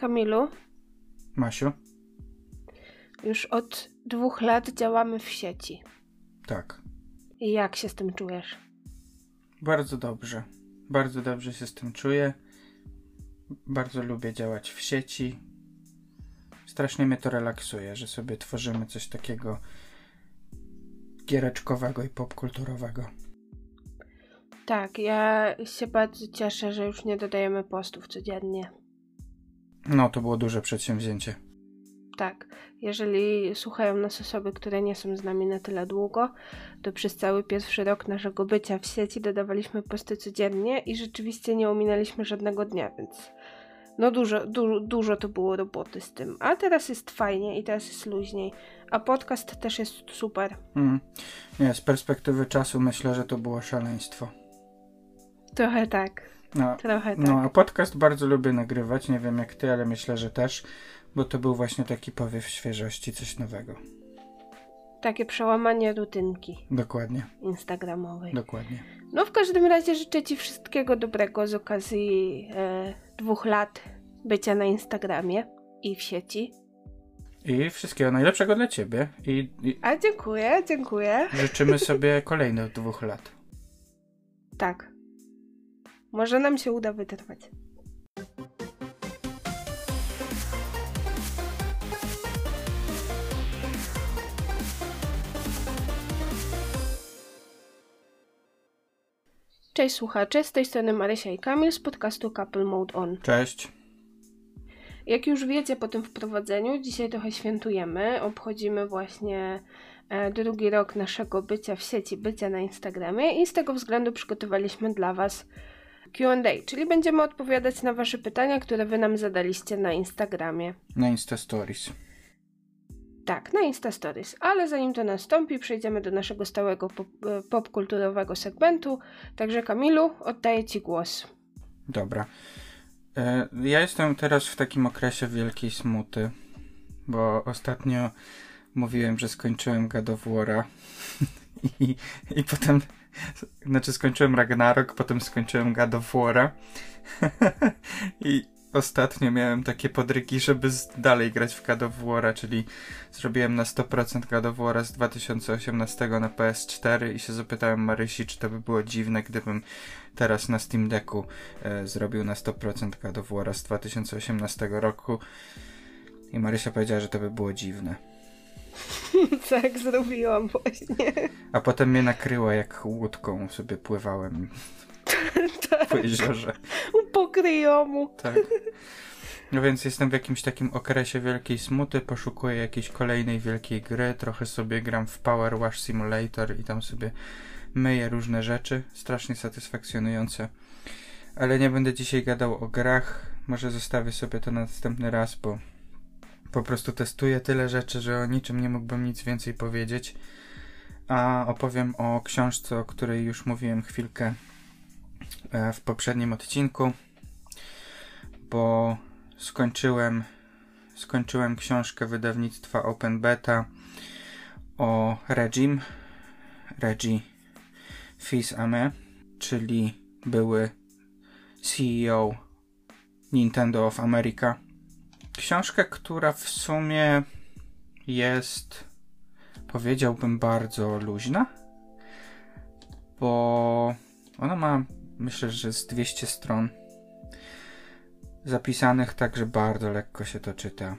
Kamilu, Masiu? już od dwóch lat działamy w sieci. Tak. I jak się z tym czujesz? Bardzo dobrze. Bardzo dobrze się z tym czuję. Bardzo lubię działać w sieci. Strasznie mnie to relaksuje, że sobie tworzymy coś takiego giereczkowego i popkulturowego. Tak, ja się bardzo cieszę, że już nie dodajemy postów codziennie. No, to było duże przedsięwzięcie. Tak, jeżeli słuchają nas osoby, które nie są z nami na tyle długo, to przez cały pierwszy rok naszego bycia w sieci dodawaliśmy posty codziennie i rzeczywiście nie ominęliśmy żadnego dnia, więc no dużo, du dużo to było roboty z tym. A teraz jest fajnie i teraz jest luźniej. A podcast też jest super. Mm. Nie, z perspektywy czasu myślę, że to było szaleństwo. Trochę tak, No, trochę tak. no a podcast bardzo lubię nagrywać. Nie wiem jak ty, ale myślę, że też, bo to był właśnie taki powiew świeżości, coś nowego. Takie przełamanie rutynki Dokładnie, instagramowej. dokładnie. No w każdym razie życzę Ci wszystkiego dobrego z okazji e, dwóch lat bycia na Instagramie i w sieci. I wszystkiego najlepszego dla ciebie i, i A dziękuję, dziękuję. życzymy sobie kolejnych dwóch lat. Tak. Może nam się uda wytrwać. Cześć słuchacze, z tej strony Marysia i Kamil z podcastu Couple Mode On. Cześć. Jak już wiecie po tym wprowadzeniu, dzisiaj trochę świętujemy. Obchodzimy właśnie e, drugi rok naszego bycia w sieci, bycia na Instagramie i z tego względu przygotowaliśmy dla Was QA, czyli będziemy odpowiadać na Wasze pytania, które Wy nam zadaliście na Instagramie. Na Insta Stories. Tak, na Insta Stories. Ale zanim to nastąpi, przejdziemy do naszego stałego pop- e, popkulturowego segmentu. Także Kamilu, oddaję Ci głos. Dobra. E, Ja jestem teraz w takim okresie wielkiej smuty, bo ostatnio mówiłem, że skończyłem God of War'a i, i potem, znaczy skończyłem Ragnarok, potem skończyłem God of i ostatnio miałem takie podrygi, żeby dalej grać w God of czyli zrobiłem na 100% God of z 2018 na PS4 i się zapytałem Marysi, czy to by było dziwne, gdybym teraz na Steam Decku e, zrobił na 100% God of z 2018 roku i Marysia powiedziała, że to by było dziwne. tak zrobiłam właśnie. A potem mnie nakryła jak łódką sobie pływałem po jeziorze. Pokryjomu. Tak. No więc jestem w jakimś takim okresie wielkiej smuty, poszukuję jakiejś kolejnej wielkiej gry, trochę sobie gram w Power Wash Simulator i tam sobie myję różne rzeczy, strasznie satysfakcjonujące. Ale nie będę dzisiaj gadał o grach, może zostawię sobie to na następny raz, bo po prostu testuję tyle rzeczy, że o niczym nie mógłbym nic więcej powiedzieć. A opowiem o książce, o której już mówiłem chwilkę e, w poprzednim odcinku, bo skończyłem skończyłem książkę wydawnictwa Open Beta o Regim, Regi Fils-Aimé, czyli były CEO Nintendo of America. Książka, która w sumie jest powiedziałbym bardzo luźna, bo ona ma myślę, że z 200 stron zapisanych tak, że bardzo lekko się to czyta.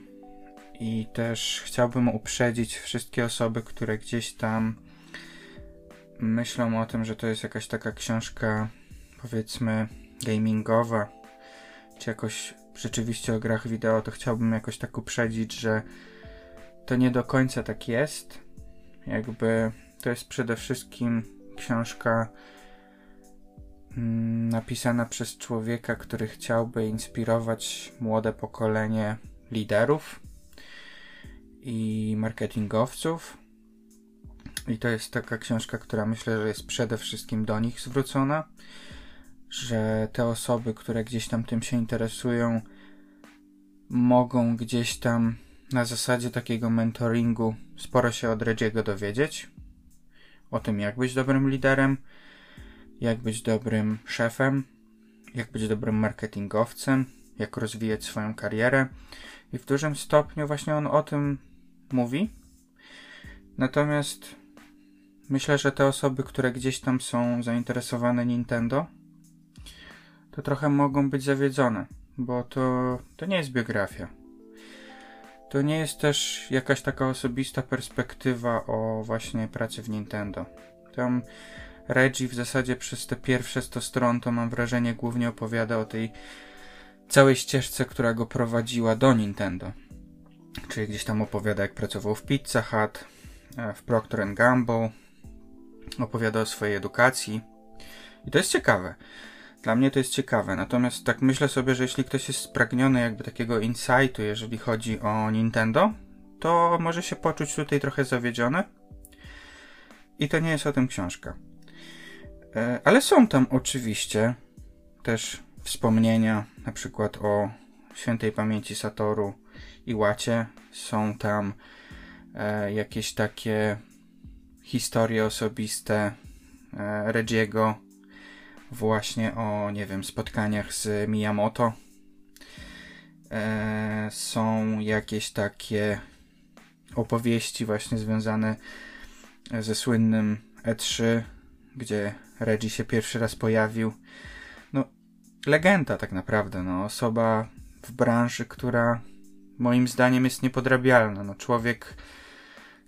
I też chciałbym uprzedzić wszystkie osoby, które gdzieś tam myślą o tym, że to jest jakaś taka książka, powiedzmy, gamingowa, czy jakoś rzeczywiście o grach wideo, to chciałbym jakoś tak uprzedzić, że to nie do końca tak jest. Jakby to jest przede wszystkim książka mm, napisana przez człowieka, który chciałby inspirować młode pokolenie liderów i marketingowców. I to jest taka książka, która myślę, że jest przede wszystkim do nich zwrócona, że te osoby, które gdzieś tam tym się interesują, mogą gdzieś tam na zasadzie takiego mentoringu sporo się od Redziego dowiedzieć o tym, jak być dobrym liderem, jak być dobrym szefem, jak być dobrym marketingowcem, jak rozwijać swoją karierę. I w dużym stopniu właśnie on o tym mówi. Natomiast myślę, że te osoby, które gdzieś tam są zainteresowane Nintendo, to trochę mogą być zawiedzone, bo to, to nie jest biografia. To nie jest też jakaś taka osobista perspektywa o właśnie pracy w Nintendo. Tam Reggie w zasadzie przez te pierwsze 100 stron to mam wrażenie głównie opowiada o tej całej ścieżce, która go prowadziła do Nintendo. Czyli gdzieś tam opowiada jak pracował w Pizza Hut, e, w Procter Gamble, opowiada o swojej edukacji. I to jest ciekawe. Dla mnie to jest ciekawe. Natomiast tak myślę sobie, że jeśli ktoś jest spragniony jakby takiego insightu, jeżeli chodzi o Nintendo, to może się poczuć tutaj trochę zawiedziony. I to nie jest o tym książka. E, ale są tam oczywiście też wspomnienia, na przykład o świętej pamięci Satoru i Łacie. Są tam e, jakieś takie historie osobiste e, Regiego, właśnie o, nie wiem, spotkaniach z Miyamoto. E, są jakieś takie opowieści właśnie związane ze słynnym E3, gdzie Reggie się pierwszy raz pojawił. No, legenda tak naprawdę, no, osoba w branży, która moim zdaniem jest niepodrabialna. No, człowiek,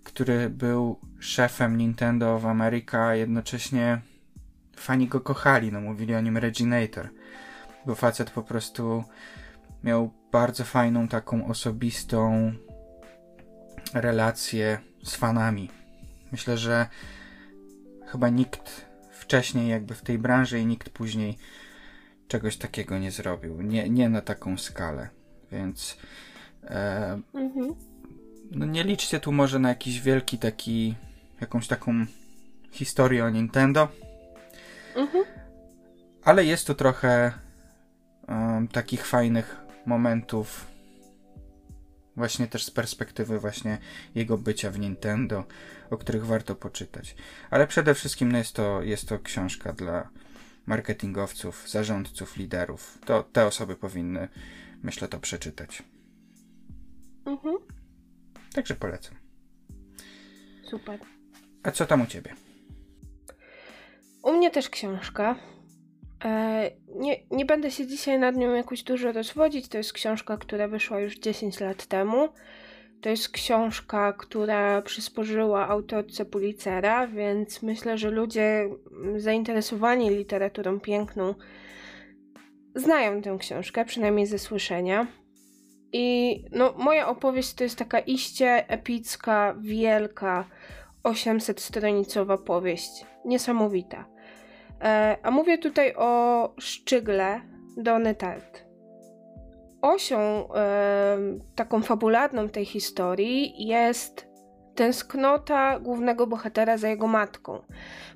który był szefem Nintendo of America, a jednocześnie fani go kochali, no mówili o nim Reginator, bo facet po prostu miał bardzo fajną taką osobistą relację z fanami. Myślę, że chyba nikt wcześniej jakby w tej branży i nikt później czegoś takiego nie zrobił. Nie, nie na taką skalę. Więc e, mhm. no nie liczcie tu może na jakiś wielki taki jakąś taką historię o Nintendo. Mhm. Ale jest tu trochę um, takich fajnych momentów właśnie też z perspektywy właśnie jego bycia w Nintendo, o których warto poczytać. Ale przede wszystkim no jest, to, jest to książka dla marketingowców, zarządców, liderów. To te osoby powinny, myślę, to przeczytać. Mhm. Także polecam. Super. A co tam u ciebie? U mnie też książka. E, nie, nie będę się dzisiaj nad nią jakoś dużo rozwodzić. To jest książka, która wyszła już 10 lat temu. To jest książka, która przysporzyła autorce Pulitzera, więc myślę, że ludzie zainteresowani literaturą piękną znają tę książkę, przynajmniej ze słyszenia. I no, moja opowieść to jest taka iście epicka, wielka, 800-stronicowa powieść. Niesamowita. E, a mówię tutaj o szczygle Dony Tart. Osią e, taką fabularną tej historii jest tęsknota głównego bohatera za jego matką,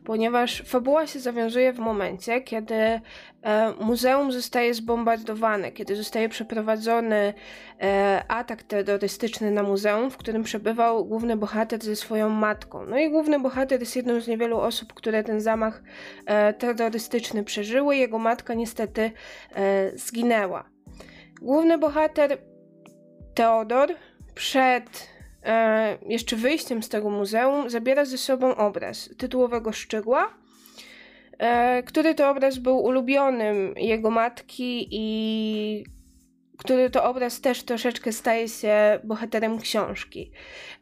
ponieważ fabuła się zawiązuje w momencie, kiedy e, muzeum zostaje zbombardowane, kiedy zostaje przeprowadzony e, atak terrorystyczny na muzeum, w którym przebywał główny bohater ze swoją matką. No i główny bohater jest jedną z niewielu osób, które ten zamach e, terrorystyczny przeżyły. Jego matka niestety e, zginęła. Główny bohater Teodor przed e, jeszcze wyjściem z tego muzeum zabiera ze sobą obraz tytułowego szczegła, e, który to obraz był ulubionym jego matki i który to obraz też troszeczkę staje się bohaterem książki.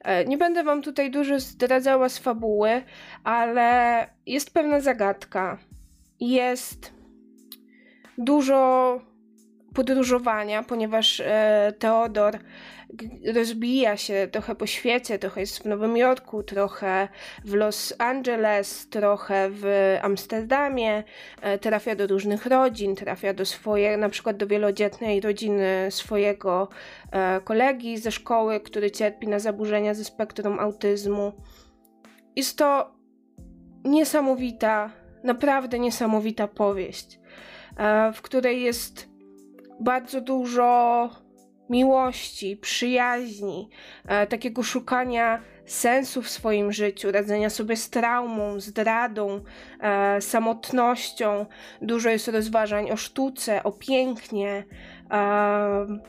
E, nie będę wam tutaj dużo zdradzała z fabuły, ale jest pewna zagadka. Jest dużo podróżowania, ponieważ e, Teodor rozbija się trochę po świecie, trochę jest w Nowym Jorku, trochę w Los Angeles, trochę w Amsterdamie, e, trafia do różnych rodzin, trafia do swojej, na przykład do wielodzietnej rodziny swojego e, kolegi ze szkoły, który cierpi na zaburzenia ze spektrum autyzmu. Jest to niesamowita, naprawdę niesamowita powieść, w której jest bardzo dużo miłości, przyjaźni, e, takiego szukania sensu w swoim życiu, radzenia sobie z traumą, zdradą, e, samotnością. Dużo jest rozważań o sztuce, o pięknie. E,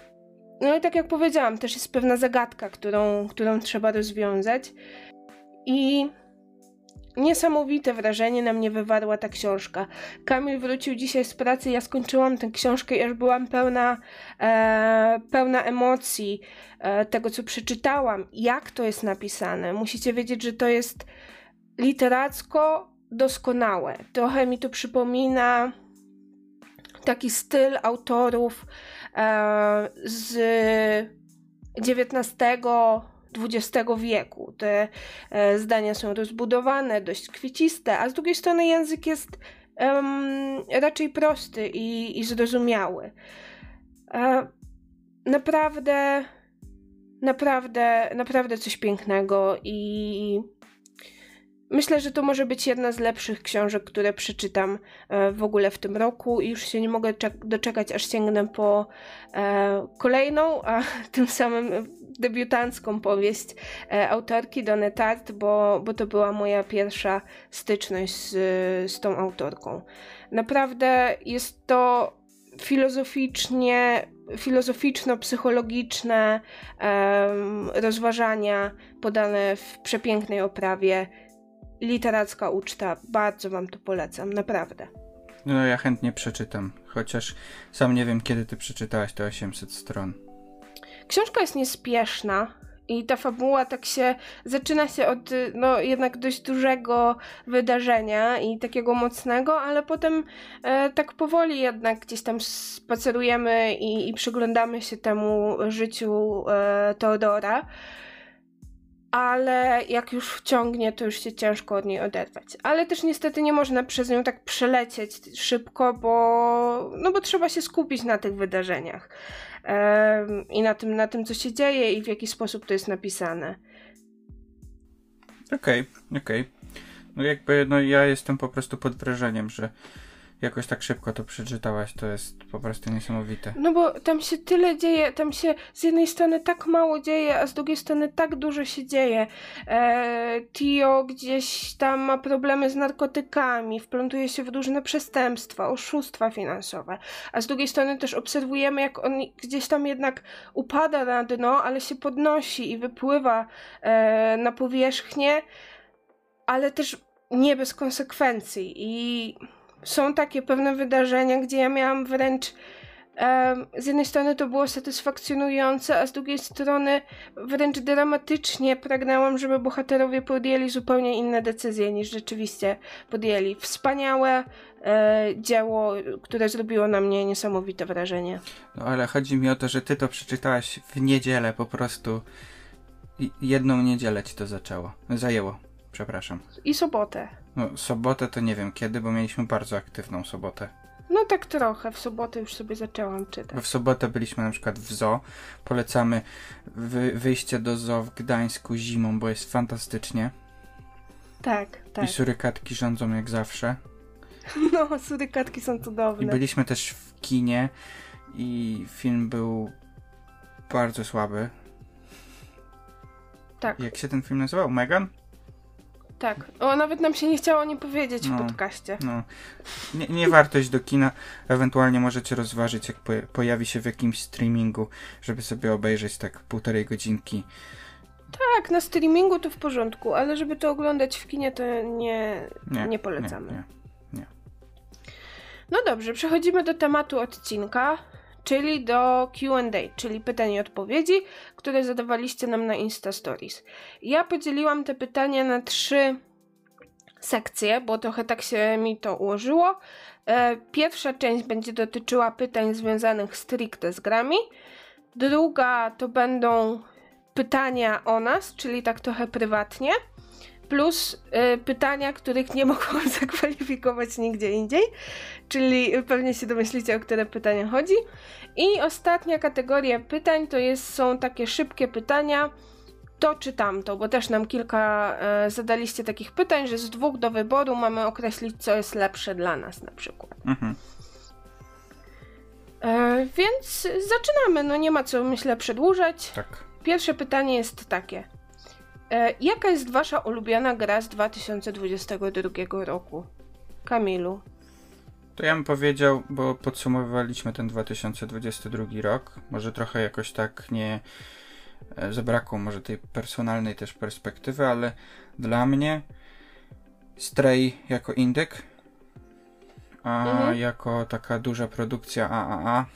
no i tak jak powiedziałam, też jest pewna zagadka, którą, którą trzeba rozwiązać. I niesamowite wrażenie na mnie wywarła ta książka. Kamil wrócił dzisiaj z pracy, ja skończyłam tę książkę i aż byłam pełna, e, pełna emocji e, tego, co przeczytałam, jak to jest napisane. Musicie wiedzieć, że to jest literacko doskonałe. Trochę mi to przypomina taki styl autorów e, z XIX XX wieku. Te e, zdania są rozbudowane, dość kwieciste, a z drugiej strony język jest um, raczej prosty i, i zrozumiały. E, naprawdę, naprawdę, naprawdę coś pięknego i Myślę, że to może być jedna z lepszych książek, które przeczytam e, w ogóle w tym roku i już się nie mogę doczekać, aż sięgnę po e, kolejną, a tym samym debiutancką powieść e, autorki Donny Tart, bo, bo to była moja pierwsza styczność z, z tą autorką. Naprawdę jest to filozoficznie, filozoficzno-psychologiczne um, rozważania podane w przepięknej oprawie literacka uczta. Bardzo Wam to polecam, naprawdę. No ja chętnie przeczytam, chociaż sam nie wiem, kiedy Ty przeczytałaś te 800 stron. Książka jest niespieszna. I ta fabuła tak się zaczyna się od no, jednak dość dużego wydarzenia i takiego mocnego, ale potem e, tak powoli jednak gdzieś tam spacerujemy i, i przyglądamy się temu życiu e, Teodora ale jak już wciągnie, to już się ciężko od niej oderwać. Ale też niestety nie można przez nią tak przelecieć szybko, bo, no bo trzeba się skupić na tych wydarzeniach um, i na tym, na tym, co się dzieje i w jaki sposób to jest napisane. Okej, okay, okej. Okay. No jakby, no ja jestem po prostu pod wrażeniem, że jakoś tak szybko to przeczytałaś, to jest po prostu niesamowite. No bo tam się tyle dzieje, tam się z jednej strony tak mało dzieje, a z drugiej strony tak dużo się dzieje. E, Tio gdzieś tam ma problemy z narkotykami, wplątuje się w różne przestępstwa, oszustwa finansowe, a z drugiej strony też obserwujemy, jak on gdzieś tam jednak upada na dno, ale się podnosi i wypływa e, na powierzchnię, ale też nie bez konsekwencji i są takie pewne wydarzenia, gdzie ja miałam wręcz z jednej strony to było satysfakcjonujące, a z drugiej strony wręcz dramatycznie pragnęłam, żeby bohaterowie podjęli zupełnie inne decyzje niż rzeczywiście podjęli. Wspaniałe e, dzieło, które zrobiło na mnie niesamowite wrażenie. No ale chodzi mi o to, że ty to przeczytałaś w niedzielę po prostu. jedną niedzielę ci to zaczęło. Zajęło, przepraszam. I sobotę. No, sobotę to nie wiem kiedy, bo mieliśmy bardzo aktywną sobotę. No tak trochę, w sobotę już sobie zaczęłam czytać. Bo w sobotę byliśmy na przykład w zoo. Polecamy wy wyjście do zoo w Gdańsku zimą, bo jest fantastycznie. Tak, tak. I surykatki rządzą jak zawsze. No, surykatki są cudowne. I byliśmy też w kinie i film był bardzo słaby. Tak. Jak się ten film nazywał? Megan? Tak. O, nawet nam się nie chciało nie powiedzieć no, w podcaście. No. Nie, nie wartość do kina. Ewentualnie możecie rozważyć, jak po, pojawi się w jakimś streamingu, żeby sobie obejrzeć tak półtorej godzinki. Tak, na streamingu to w porządku, ale żeby to oglądać w kinie, to nie, nie, nie polecamy. Nie, nie, no dobrze, przechodzimy do tematu odcinka czyli do QA, czyli pytań i odpowiedzi, które zadawaliście nam na Insta Stories. Ja podzieliłam te pytania na trzy sekcje, bo trochę tak się mi to ułożyło. E, pierwsza część będzie dotyczyła pytań związanych stricte z grami. Druga to będą pytania o nas, czyli tak trochę prywatnie plus y, pytania, których nie mogłam zakwalifikować nigdzie indziej, czyli pewnie się domyślicie, o które pytania chodzi. I ostatnia kategoria pytań to jest, są takie szybkie pytania, to czy tamto, bo też nam kilka e, zadaliście takich pytań, że z dwóch do wyboru mamy określić, co jest lepsze dla nas na przykład. Mhm. E, więc zaczynamy, no nie ma co myślę przedłużać. Tak. Pierwsze pytanie jest takie. E, jaka jest wasza ulubiona gra z 2022 roku? Kamilu. To ja bym powiedział, bo podsumowywaliśmy ten 2022 rok. Może trochę jakoś tak nie e, zabrakło może tej personalnej też perspektywy, ale dla mnie Stray jako indyk, a Mhm. jako taka duża produkcja AAA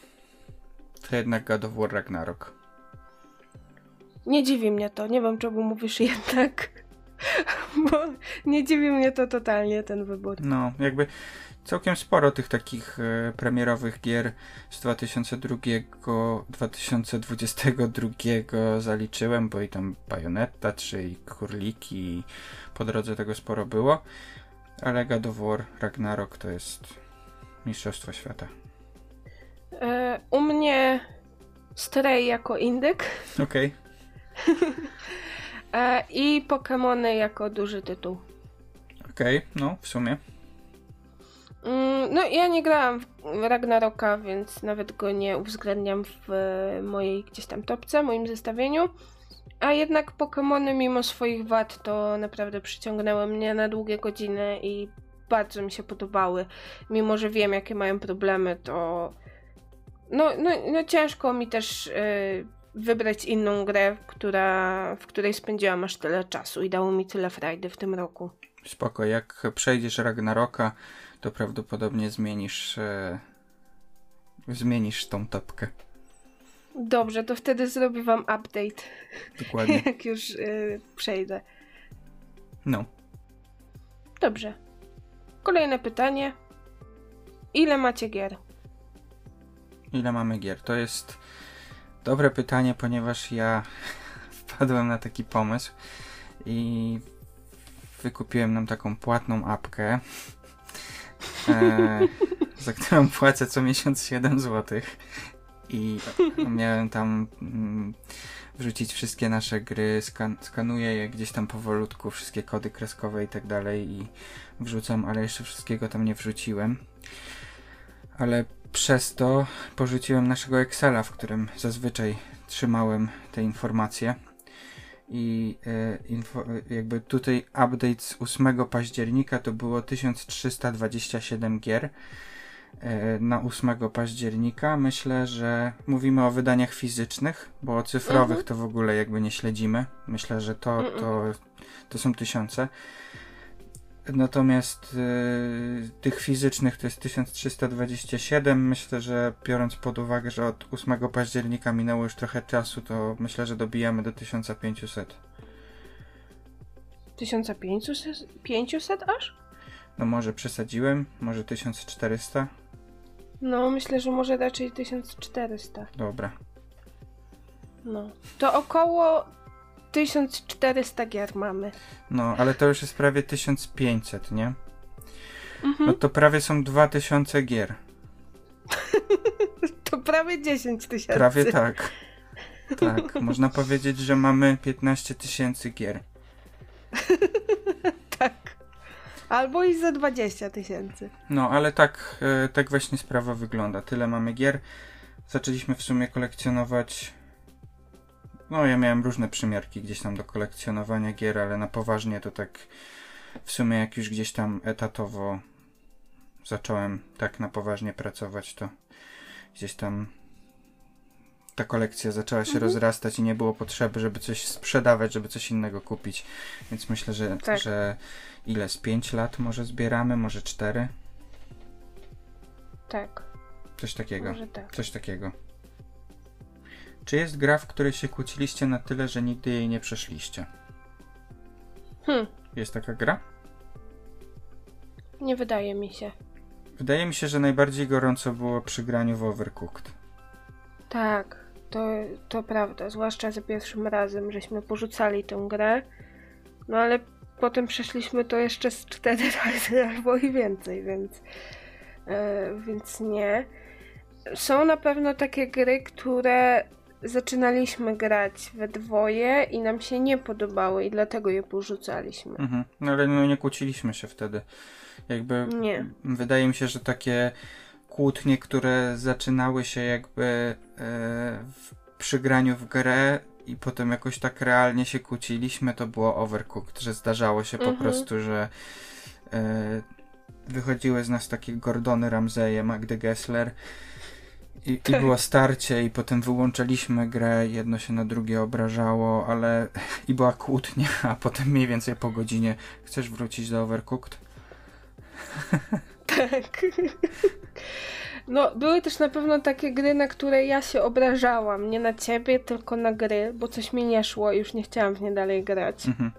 to jednak God of War Ragnarok. Nie dziwi mnie to. Nie wiem, czemu mówisz jednak. Bo nie dziwi mnie to totalnie, ten wybór. No, jakby całkiem sporo tych takich e, premierowych gier z 2002, 2022 zaliczyłem, bo i tam Bayonetta, czy i Kurliki, i po drodze tego sporo było. Ale God of War Ragnarok to jest mistrzostwo świata. E, u mnie Stray jako indyk Okej. e, i Pokémony jako duży tytuł. Okej, no w sumie. Mm, no ja nie grałam w Ragnaroka, więc nawet go nie uwzględniam w e, mojej gdzieś tam topce, moim zestawieniu. A jednak Pokémony mimo swoich wad to naprawdę przyciągnęły mnie na długie godziny i bardzo mi się podobały. Mimo, że wiem jakie mają problemy, to no, no, no ciężko mi też e, wybrać inną grę, która, w której spędziłam aż tyle czasu i dało mi tyle frajdy w tym roku. Spoko, jak przejdziesz Ragnaroka, to prawdopodobnie zmienisz e, zmienisz tą topkę. Dobrze, to wtedy zrobię wam update. Dokładnie. jak już y, przejdę. No. Dobrze. Kolejne pytanie. Ile macie gier? Ile mamy gier? To jest dobre pytanie, ponieważ ja wpadłem na taki pomysł i wykupiłem nam taką płatną apkę, e, za którą płacę co miesiąc 7 zł. I miałem tam mm, wrzucić wszystkie nasze gry, skan skanuję je gdzieś tam powolutku, wszystkie kody kreskowe i tak dalej i wrzucam, ale jeszcze wszystkiego tam nie wrzuciłem. Ale przez to porzuciłem naszego Excela, w którym zazwyczaj trzymałem te informacje. I e, info, jakby tutaj update z 8 października to było 1327 gier e, na 8 października. Myślę, że mówimy o wydaniach fizycznych, bo o cyfrowych Mhm. to w ogóle jakby nie śledzimy. Myślę, że to, to, to są tysiące. Natomiast y, tych fizycznych to jest 1327. Myślę, że biorąc pod uwagę, że od 8 października minęło już trochę czasu, to myślę, że dobijamy do 1500. 1500 500 aż? No może przesadziłem, może 1400. No, myślę, że może raczej 1400. Dobra. No. To około 1400 gier mamy. No, ale to już jest prawie 1500, nie? Mhm. No to prawie są 2000 gier. To prawie 10 tysięcy. Prawie tak. Tak, można powiedzieć, że mamy 15 tysięcy gier. tak. Albo i za 20 tysięcy. No, ale tak, e, tak właśnie sprawa wygląda. Tyle mamy gier. Zaczęliśmy w sumie kolekcjonować. No, ja miałem różne przymiarki gdzieś tam do kolekcjonowania gier, ale na poważnie to tak w sumie jak już gdzieś tam etatowo zacząłem tak na poważnie pracować, to gdzieś tam ta kolekcja zaczęła się Mhm. rozrastać i nie było potrzeby, żeby coś sprzedawać, żeby coś innego kupić. Więc myślę, że, Tak. że ile z 5 lat może zbieramy, może 4? Tak, Coś takiego. może tak. Coś takiego. Czy jest gra, w której się kłóciliście na tyle, że nigdy jej nie przeszliście? Hm, Jest taka gra? nie wydaje mi się. Wydaje mi się, że najbardziej gorąco było przy graniu w Overcooked. Tak, to, to prawda. Zwłaszcza za pierwszym razem, żeśmy porzucali tę grę. No ale potem przeszliśmy to jeszcze z cztery razy albo i więcej, więc, e, więc nie. Są na pewno takie gry, które zaczynaliśmy grać we dwoje i nam się nie podobały i dlatego je porzucaliśmy. Mhm. No ale no, nie kłóciliśmy się wtedy. Jakby Nie. wydaje mi się, że takie kłótnie, które zaczynały się jakby e, w, przy graniu w grę, i potem jakoś tak realnie się kłóciliśmy, to było Overcooked, że zdarzało się po Mhm. prostu, że e, wychodziły z nas takie Gordony Ramseje, Magdy Gessler i, i było starcie i potem wyłączaliśmy grę, jedno się na drugie obrażało, ale i była kłótnia, a potem mniej więcej po godzinie chcesz wrócić do Overcooked? Tak. No, były też na pewno takie gry, na które ja się obrażałam. Nie na ciebie, tylko na gry, bo coś mi nie szło i już nie chciałam w nie dalej grać. Mhm.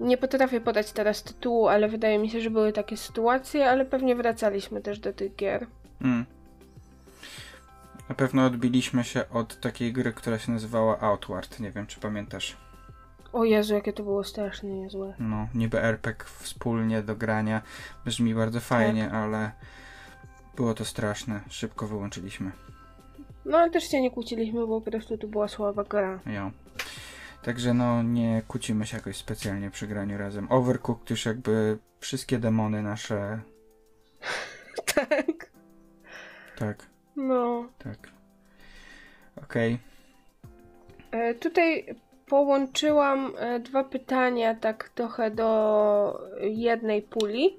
Nie potrafię podać teraz tytułu, ale wydaje mi się, że były takie sytuacje, ale pewnie wracaliśmy też do tych gier. Mm. Na pewno odbiliśmy się od takiej gry, która się nazywała Outward. Nie wiem, czy pamiętasz. O Jezu, jakie to było strasznie niezłe. No, niby RPG wspólnie do grania. Brzmi bardzo fajnie, ale było to straszne. Szybko wyłączyliśmy. No ale też się nie kłóciliśmy, bo po prostu to była słaba gra. Jo. Także no, nie kłócimy się jakoś specjalnie przy graniu razem. Overcooked już jakby wszystkie demony nasze. tak. Tak, No. tak. Okej. E, tutaj połączyłam e, dwa pytania tak trochę do jednej puli.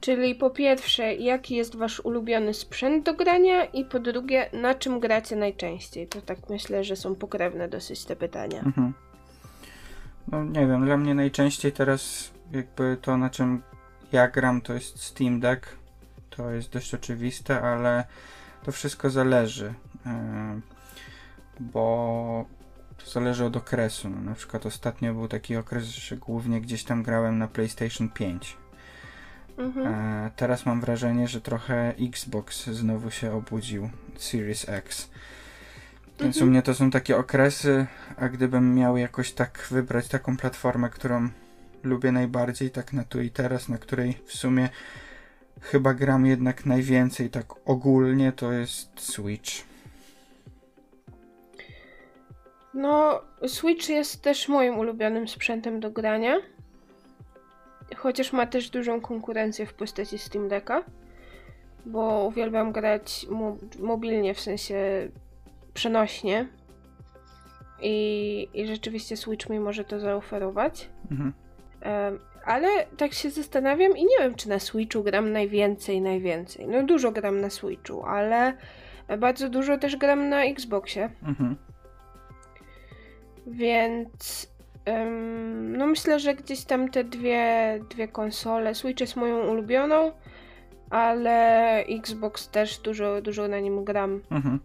Czyli po pierwsze, jaki jest wasz ulubiony sprzęt do grania i po drugie, na czym gracie najczęściej? To tak myślę, że są pokrewne dosyć te pytania. Mhm. No nie wiem, dla mnie najczęściej teraz jakby to na czym ja gram to jest Steam Deck. To jest dość oczywiste, ale to wszystko zależy. Yy, bo to zależy od okresu. No, na przykład ostatnio był taki okres, że głównie gdzieś tam grałem na PlayStation 5. Mhm. E, teraz mam wrażenie, że trochę Xbox znowu się obudził, Series X. Więc Mhm. u mnie to są takie okresy, a gdybym miał jakoś tak wybrać taką platformę, którą lubię najbardziej, tak na tu i teraz, na której w sumie chyba gram jednak najwięcej, tak ogólnie, to jest Switch. No, Switch jest też moim ulubionym sprzętem do grania. Chociaż ma też dużą konkurencję w postaci Steam Decka. Bo uwielbiam grać mo- mobilnie, w sensie przenośnie. I, I rzeczywiście Switch mi może to zaoferować. Mhm. Ale tak się zastanawiam i nie wiem, czy na Switchu gram najwięcej, najwięcej. No dużo gram na Switchu, ale bardzo dużo też gram na Xboxie. Mhm. Więc em, no myślę, że gdzieś tam te dwie, dwie konsole. Switch jest moją ulubioną, ale Xbox też dużo, dużo na nim gram. Mhm.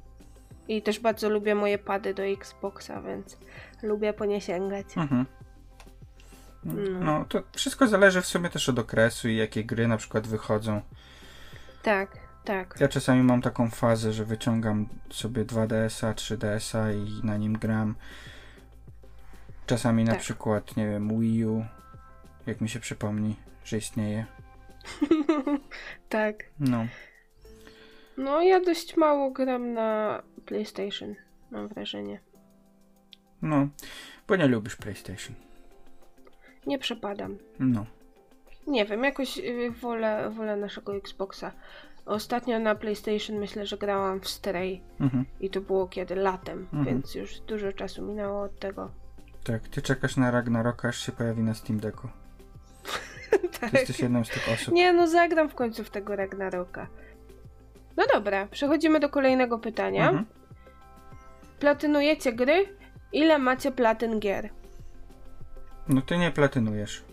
I też bardzo lubię moje pady do Xboxa, więc lubię po nie sięgać. Mhm. No. No, to wszystko zależy w sumie też od okresu i jakie gry na przykład wychodzą. Tak, tak. Ja czasami mam taką fazę, że wyciągam sobie 2DS-a, 3DS-a i na nim gram. Czasami na Tak. przykład, nie wiem, Wii U, jak mi się przypomni, że istnieje. tak. No, No ja dość mało gram na PlayStation, mam wrażenie. no, bo nie lubisz PlayStation. Nie przepadam. No, Nie wiem, jakoś y, wolę, wolę naszego Xboxa. Ostatnio na PlayStation myślę, że grałam w Stray mhm. i to było kiedy latem, Mhm. więc już dużo czasu minęło od tego. tak, ty czekasz na Ragnaroka, aż się pojawi na Steam Decku. tak. Ty jesteś jedną z tych osób. Nie, no zagram w końcu w tego Ragnaroka. No dobra, przechodzimy do kolejnego pytania. Mhm. Platynujecie gry? Ile macie platyn gier? No ty nie platynujesz.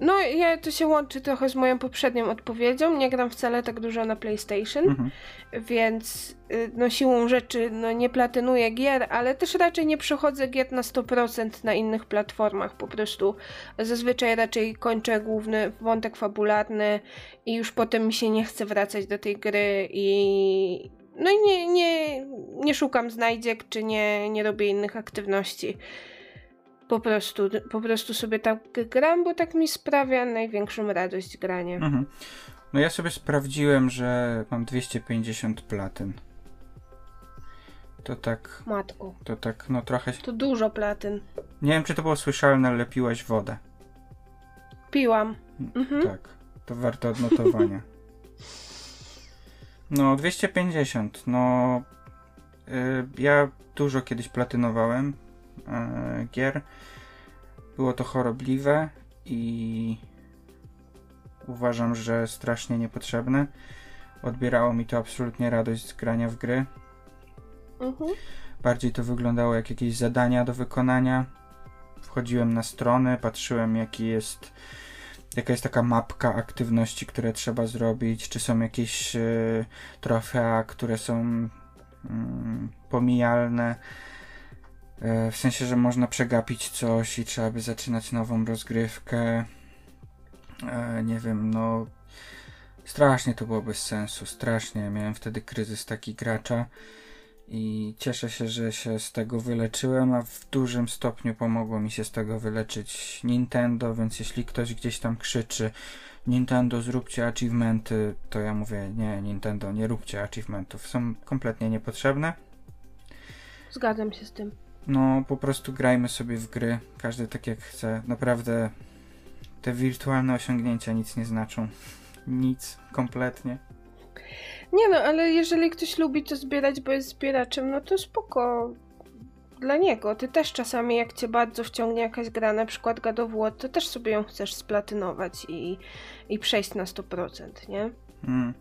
No, ja to się łączy trochę z moją poprzednią odpowiedzią. Nie gram wcale tak dużo na PlayStation, Mhm. więc y, no siłą rzeczy no, nie platynuję gier, ale też raczej nie przechodzę gier na 100% na innych platformach. Po prostu zazwyczaj raczej kończę główny wątek fabularny i już potem mi się nie chce wracać do tej gry i no i nie, nie, nie szukam znajdziek, czy nie, nie robię innych aktywności. Po prostu, po prostu sobie tak gram, bo tak mi sprawia największą radość granie. Mhm. No ja sobie sprawdziłem, że mam 250 platyn. To tak, Matku, to tak, no trochę... to dużo platyn. Nie wiem, czy to było słyszalne, ale piłaś wodę. Piłam. Mhm. Tak, to warto odnotowania. No, 250, no... y, ja dużo kiedyś platynowałem gier. Było to chorobliwe i uważam, że strasznie niepotrzebne. Odbierało mi to absolutnie radość z grania w gry. Mhm. Bardziej to wyglądało jak jakieś zadania do wykonania. Wchodziłem na stronę, patrzyłem jaki jest jaka jest taka mapka aktywności, które trzeba zrobić, czy są jakieś y, trofea, które są y, pomijalne. Y, w sensie, że można przegapić coś i trzeba by zaczynać nową rozgrywkę. E, nie wiem, no strasznie to było bez sensu, strasznie. Miałem wtedy kryzys taki gracza i cieszę się, że się z tego wyleczyłem, a w dużym stopniu pomogło mi się z tego wyleczyć Nintendo, więc jeśli ktoś gdzieś tam krzyczy Nintendo zróbcie achievementy, to ja mówię nie, Nintendo nie róbcie achievementów, są kompletnie niepotrzebne. Zgadzam się z tym. No, po prostu grajmy sobie w gry, każdy tak jak chce. Naprawdę te wirtualne osiągnięcia nic nie znaczą. Nic, kompletnie. Nie no, ale jeżeli ktoś lubi to zbierać, bo jest zbieraczem, no to spoko. Dla niego. Ty też czasami, jak cię bardzo wciągnie jakaś gra, na przykład God of War, to też sobie ją chcesz splatynować i, i przejść na 100%, nie? Mm.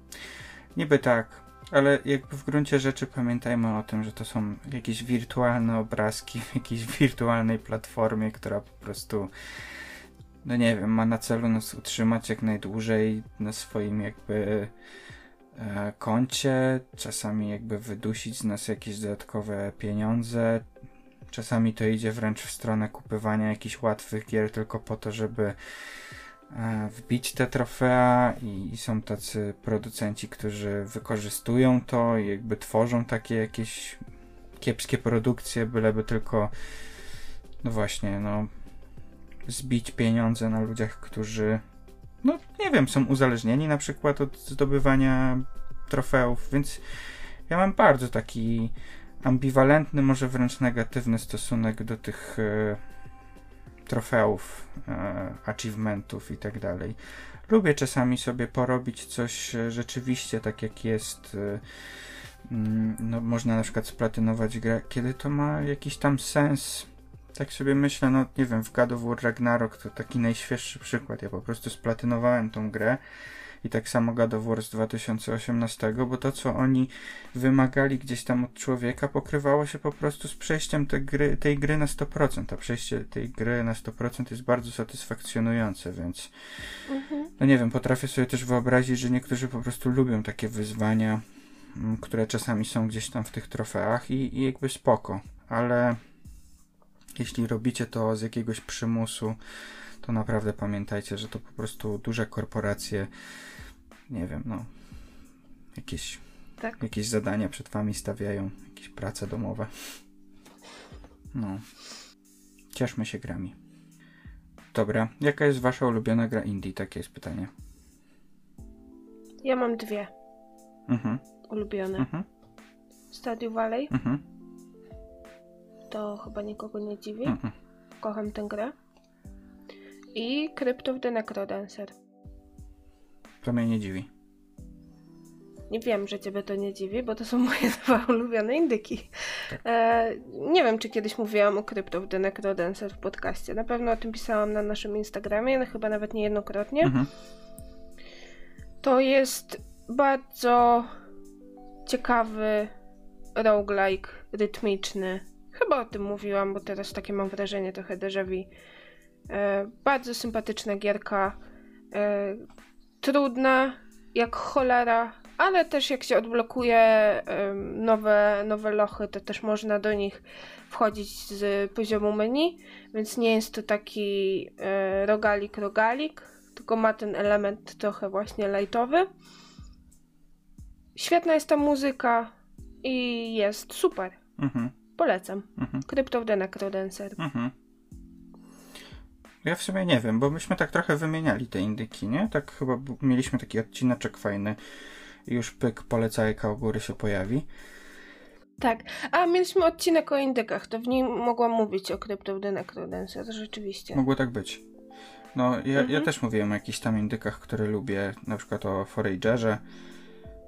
Niby tak, ale jakby w gruncie rzeczy pamiętajmy o tym, że to są jakieś wirtualne obrazki w jakiejś wirtualnej platformie, która po prostu no nie wiem, ma na celu nas utrzymać jak najdłużej na swoim jakby e, koncie, czasami jakby wydusić z nas jakieś dodatkowe pieniądze. Czasami to idzie wręcz w stronę kupywania jakichś łatwych gier tylko po to, żeby wbić te trofea i, są tacy producenci, którzy wykorzystują to i jakby tworzą takie jakieś kiepskie produkcje, byleby tylko no właśnie, no zbić pieniądze na ludziach, którzy no nie wiem, są uzależnieni na przykład od zdobywania trofeów, więc ja mam bardzo taki ambiwalentny, może wręcz negatywny stosunek do tych e, trofeów, e, achievementów i tak dalej. Lubię czasami sobie porobić coś e, rzeczywiście tak jak jest. E, mm, no, można na przykład splatynować grę, kiedy to ma jakiś tam sens. Tak sobie myślę, no nie wiem, w God of War Ragnarok to taki najświeższy przykład. Ja po prostu splatynowałem tą grę i tak samo God of War z 2018, bo to, co oni wymagali gdzieś tam od człowieka, pokrywało się po prostu z przejściem tej gry, tej gry na 100%. A przejście tej gry na 100% jest bardzo satysfakcjonujące, więc Mhm. no nie wiem, potrafię sobie też wyobrazić, że niektórzy po prostu lubią takie wyzwania, mm, które czasami są gdzieś tam w tych trofeach i, i jakby spoko, ale jeśli robicie to z jakiegoś przymusu, to naprawdę pamiętajcie, że to po prostu duże korporacje, nie wiem, no, jakieś, Tak. jakieś zadania przed wami stawiają, jakieś prace domowe. No. Cieszmy się grami. Dobra, jaka jest wasza ulubiona gra indie? Takie jest pytanie. Ja mam dwie Mhm, ulubione. mhm, Stardew Valley, mhm, to chyba nikogo nie dziwi. mhm. Kocham tę grę. I Crypt of the Necrodancer. To mnie nie dziwi. Nie wiem, że ciebie to nie dziwi, bo to są moje dwa ulubione indyki. Tak. E, nie wiem, czy kiedyś mówiłam o Crypt of the Necrodancer w podcaście. Na pewno o tym pisałam na naszym Instagramie, no chyba nawet niejednokrotnie. Mhm, To jest bardzo ciekawy roguelike rytmiczny. Chyba o tym mówiłam, bo teraz takie mam wrażenie trochę déjà vu. E, bardzo sympatyczna gierka. E, trudna jak cholera, ale też jak się odblokuje nowe, nowe lochy, to też można do nich wchodzić z poziomu menu, więc nie jest to taki e, rogalik rogalik, tylko ma ten element trochę właśnie lightowy. Świetna jest ta muzyka i jest super. mhm, Polecam. mhm. Crypt of the Necrodancer. Mhm. Ja w sumie nie wiem, bo myśmy tak trochę wymieniali te indyki, nie? Tak chyba mieliśmy taki odcineczek fajny. i Już pyk, polecajka u góry się pojawi. Tak. A mieliśmy odcinek o indykach, to w nim mogłam mówić o Crypt of the Necrodancer, rzeczywiście. Mogło tak być. No, ja, ja Mhm. też mówiłem o jakichś tam indykach, które lubię, na przykład o Foragerze,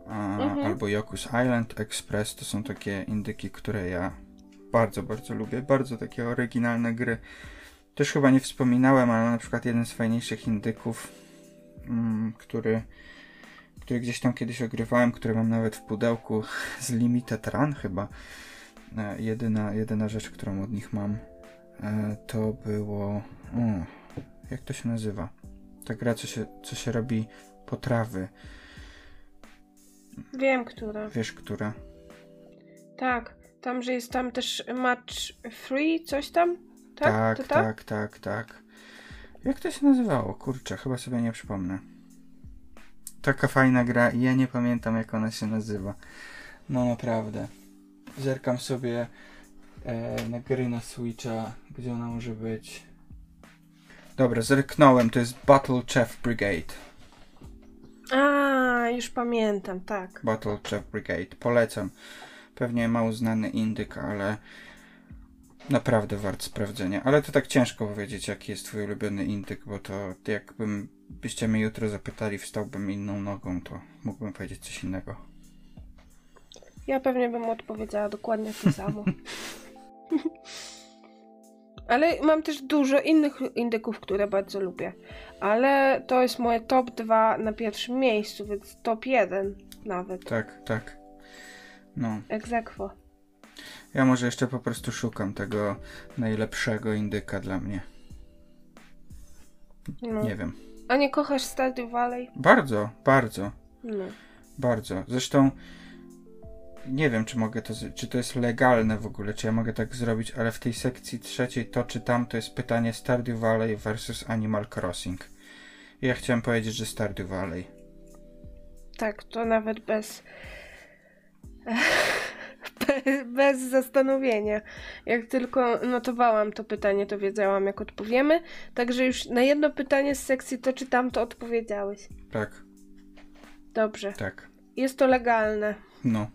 a, Mhm. albo Yoku's Island Express. To są takie indyki, które ja bardzo, bardzo lubię. Bardzo takie oryginalne gry. Też chyba nie wspominałem, ale na przykład jeden z fajniejszych indyków, mm, który, który gdzieś tam kiedyś ogrywałem, który mam nawet w pudełku z Limited Run chyba. E, jedyna, jedyna rzecz, którą od nich mam, e, to było... O, jak to się nazywa? Ta gra, co się, co się robi potrawy. Wiem, która. Wiesz, która? Tak, tam, że jest tam też match free, coś tam? Tak, tak, to tak, tak, tak. Jak to się nazywało? Kurczę, chyba sobie nie przypomnę. Taka fajna gra i ja nie pamiętam jak ona się nazywa. No naprawdę. Zerkam sobie e, na gry na Switcha, gdzie ona może być. Dobra, zerknąłem, to jest Battle Chef Brigade. A, już pamiętam, tak. Battle Chef Brigade. Polecam. Pewnie mało znany indyk, ale naprawdę wart sprawdzenia. Ale to tak ciężko powiedzieć, jaki jest twój ulubiony indyk, bo to jakbym byście mnie jutro zapytali, wstałbym inną nogą, to mógłbym powiedzieć coś innego. Ja pewnie bym odpowiedziała dokładnie to samo. Ale mam też dużo innych indyków, które bardzo lubię. Ale to jest moje top 2 na pierwszym miejscu, więc top 1 nawet. Tak, tak. No. Egzekwo. Ja może jeszcze po prostu szukam tego najlepszego indyka dla mnie. No. Nie wiem. A nie kochasz Stardew Valley? Bardzo, bardzo. No. Bardzo. Zresztą nie wiem, czy mogę to, czy to jest legalne w ogóle, czy ja mogę tak zrobić, ale w tej sekcji trzeciej to czy tam to jest pytanie Stardew Valley versus Animal Crossing. Ja chciałem powiedzieć, że Stardew Valley. Tak, to nawet bez. Be- bez zastanowienia. Jak tylko notowałam to pytanie, to wiedziałam, jak odpowiemy. Także już na jedno pytanie z sekcji to czy tam to odpowiedziałeś. Tak, Dobrze. tak. Jest to legalne. No,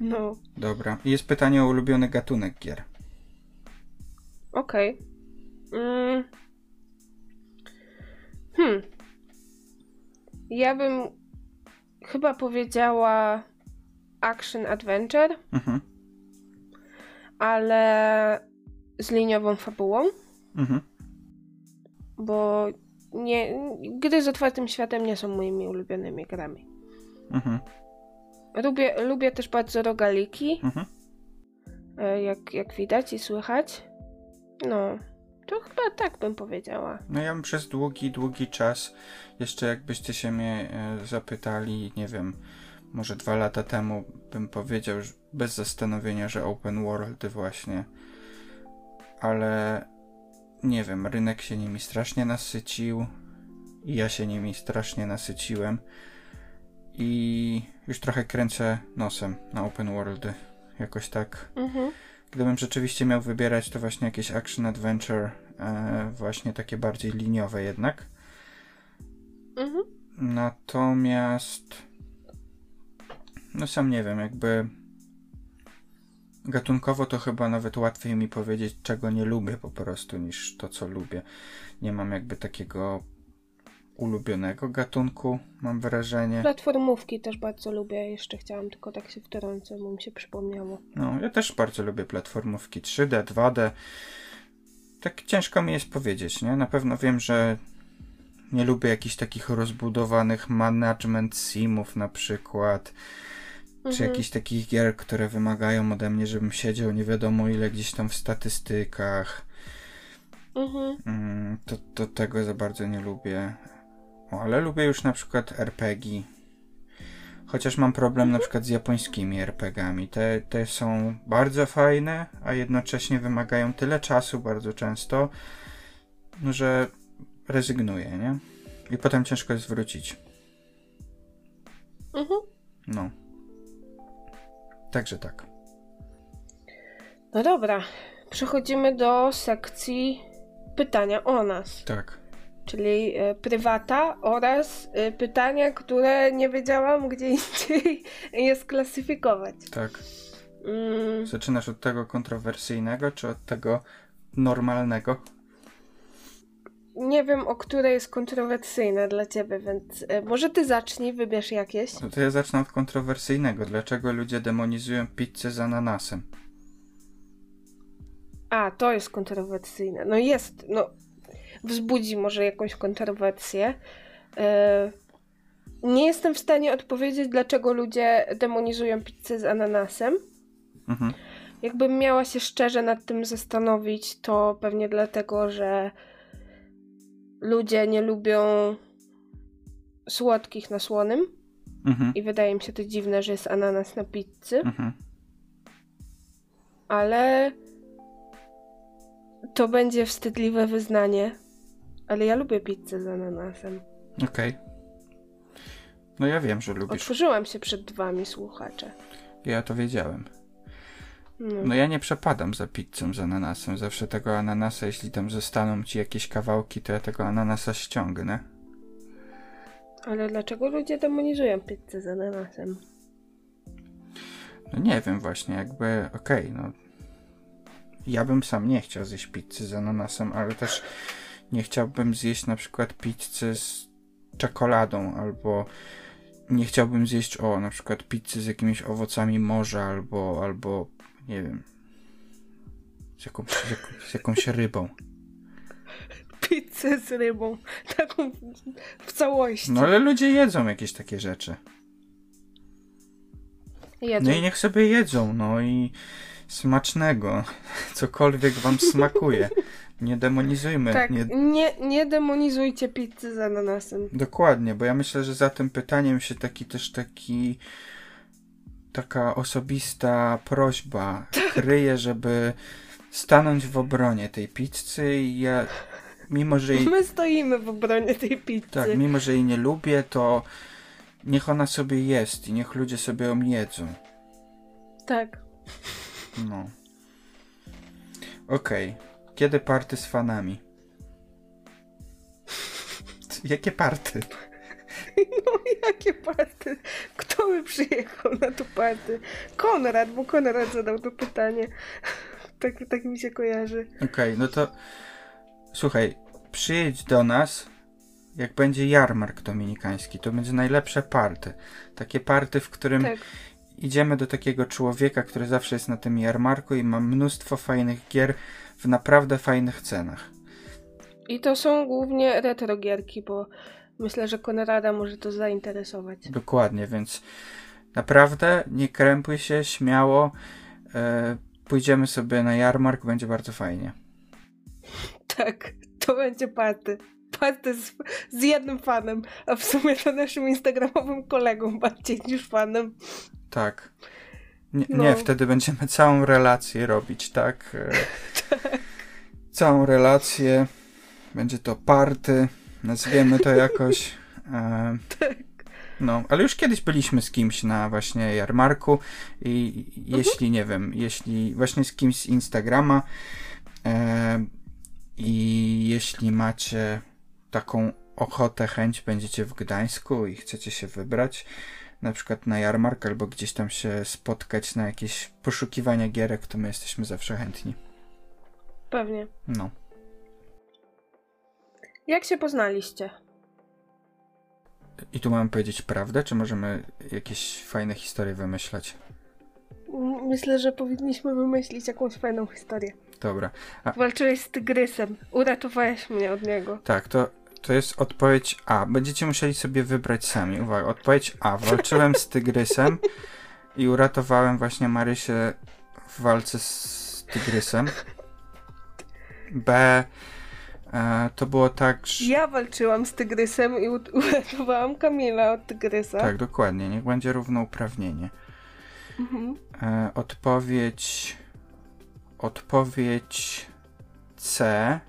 No, dobra. I jest pytanie o ulubiony gatunek gier. okej. Mm. Hmm. Ja bym chyba powiedziała action adventure, Mhm, ale z liniową fabułą. mhm. bo nie, gry z otwartym światem nie są moimi ulubionymi grami. Mhm, Lubię, lubię też bardzo rogaliki, mhm. e, jak, jak widać i słychać. No, to chyba tak bym powiedziała. No ja bym przez długi, długi czas, jeszcze jakbyście się mnie e, zapytali, nie wiem, może dwa lata temu, bym powiedział że bez zastanowienia, że open world właśnie. Ale nie wiem, rynek się nimi strasznie nasycił i ja się nimi strasznie nasyciłem i już trochę kręcę nosem na open worldy. Jakoś tak Mhm. Gdybym rzeczywiście miał wybierać, to właśnie jakieś action adventure, e, właśnie takie bardziej liniowe jednak. Mhm. Natomiast, no sam nie wiem, jakby gatunkowo to chyba nawet łatwiej mi powiedzieć, czego nie lubię po prostu, niż to, co lubię. Nie mam jakby takiego ulubionego gatunku, mam wrażenie. Platformówki też bardzo lubię. Jeszcze chciałam tylko tak się wtrącę, bo mi się przypomniało. No, ja też bardzo lubię platformówki 3D, 2D. Tak ciężko mi jest powiedzieć, nie? Na pewno wiem, że nie lubię jakichś takich rozbudowanych management simów na przykład, czy Mhm. jakichś takich gier, które wymagają ode mnie, żebym siedział nie wiadomo ile gdzieś tam w statystykach. Mhm. Mm, to, to tego za bardzo nie lubię. O, ale lubię już na przykład RPG. Chociaż mam problem na przykład z japońskimi RPGami. Te, te są bardzo fajne, a jednocześnie wymagają tyle czasu bardzo często, no, że rezygnuję, nie? I potem ciężko jest wrócić. Mhm. No. Także tak. No dobra. Przechodzimy do sekcji pytania o nas. Tak. czyli e, prywata oraz e, pytania, które nie wiedziałam gdzie indziej je sklasyfikować. Tak. Mm, Zaczynasz od tego kontrowersyjnego, czy od tego normalnego? Nie wiem, o które jest kontrowersyjne dla ciebie, więc e, może ty zacznij, wybierz jakieś. No to ja zacznę od kontrowersyjnego. Dlaczego ludzie demonizują pizzę z ananasem? A, to jest kontrowersyjne. No jest, no wzbudzi może jakąś kontrowersję. E, nie jestem w stanie odpowiedzieć, dlaczego ludzie demonizują pizzę z ananasem. Mhm. Jakbym miała się szczerze nad tym zastanowić, to pewnie dlatego, że ludzie nie lubią słodkich na słonym. Mhm. I wydaje mi się to dziwne, że jest ananas na pizzy. Mhm. Ale to będzie wstydliwe wyznanie. Ale ja lubię pizzę z ananasem. Okej. No ja wiem, że lubisz. Otworzyłam się przed wami, słuchacze. Ja to wiedziałem. No. No ja nie przepadam za pizzą z ananasem. Zawsze tego ananasa, jeśli tam zostaną ci jakieś kawałki, to ja tego ananasa ściągnę. Ale dlaczego ludzie demonizują pizzę z ananasem? No nie wiem właśnie, jakby okej, no. Ja bym sam nie chciał zjeść pizzy z ananasem, ale też nie chciałbym zjeść na przykład pizzy z czekoladą, albo nie chciałbym zjeść, o, na przykład pizzy z jakimiś owocami morza, albo, albo nie wiem, z jakąś, z jakąś, z jakąś rybą. Pizzę z rybą. Taką w całości. No ale ludzie jedzą jakieś takie rzeczy. Jedzą. No i niech sobie jedzą, no i smacznego. Cokolwiek wam smakuje. Nie demonizujmy. Tak, Nie... nie, nie demonizujcie pizzy z ananasem. Dokładnie, bo ja myślę, że za tym pytaniem się taki też taki taka osobista prośba kryje, żeby stanąć w obronie tej pizzy i ja mimo, że jej, My stoimy w obronie tej pizzy. tak, mimo, że jej nie lubię, to niech ona sobie jest i niech ludzie sobie ją jedzą. tak. No. Okej. Kiedy party z fanami? Jakie party? No jakie party? Kto by przyjechał na to party? Konrad, bo Konrad zadał to pytanie. Tak, tak mi się kojarzy. Okej, no to słuchaj, przyjedź do nas, jak będzie jarmark dominikański. To będzie najlepsze party. Takie party, w którym Tak. idziemy do takiego człowieka, który zawsze jest na tym jarmarku i ma mnóstwo fajnych gier w naprawdę fajnych cenach. I to są głównie retro gierki, bo myślę, że Konrada może to zainteresować. Dokładnie, więc naprawdę nie krępuj się, śmiało. E, pójdziemy sobie na jarmark, będzie bardzo fajnie. Tak, to będzie party. Party z, z jednym fanem, a w sumie to naszym instagramowym kolegą bardziej niż fanem. Tak. Nie, No. nie, wtedy będziemy całą relację robić, tak? E, Całą relację. Będzie to party, nazwiemy to jakoś. E, no, ale już kiedyś byliśmy z kimś na właśnie jarmarku i jeśli, nie wiem, jeśli właśnie z kimś z Instagrama e, i jeśli macie taką ochotę, chęć, będziecie w Gdańsku i chcecie się wybrać, na przykład na jarmark albo gdzieś tam się spotkać na jakieś poszukiwania gierek, to my jesteśmy zawsze chętni. Pewnie. No. Jak się poznaliście? I tu mamy powiedzieć prawdę, czy możemy jakieś fajne historie wymyślać? Myślę, że powinniśmy wymyślić jakąś fajną historię. Dobra. Walczyłeś z tygrysem. Uratowałeś mnie od niego. Tak, to, to jest odpowiedź A. Będziecie musieli sobie wybrać sami. Uwaga, odpowiedź A. Walczyłem z tygrysem i uratowałem właśnie Marysię w walce z tygrysem. B. E, to było tak, że... Ja walczyłam z tygrysem i uratowałam Kamila od tygrysa. Tak, dokładnie. Niech będzie równouprawnienie. Mhm. E, odpowiedź. Odpowiedź C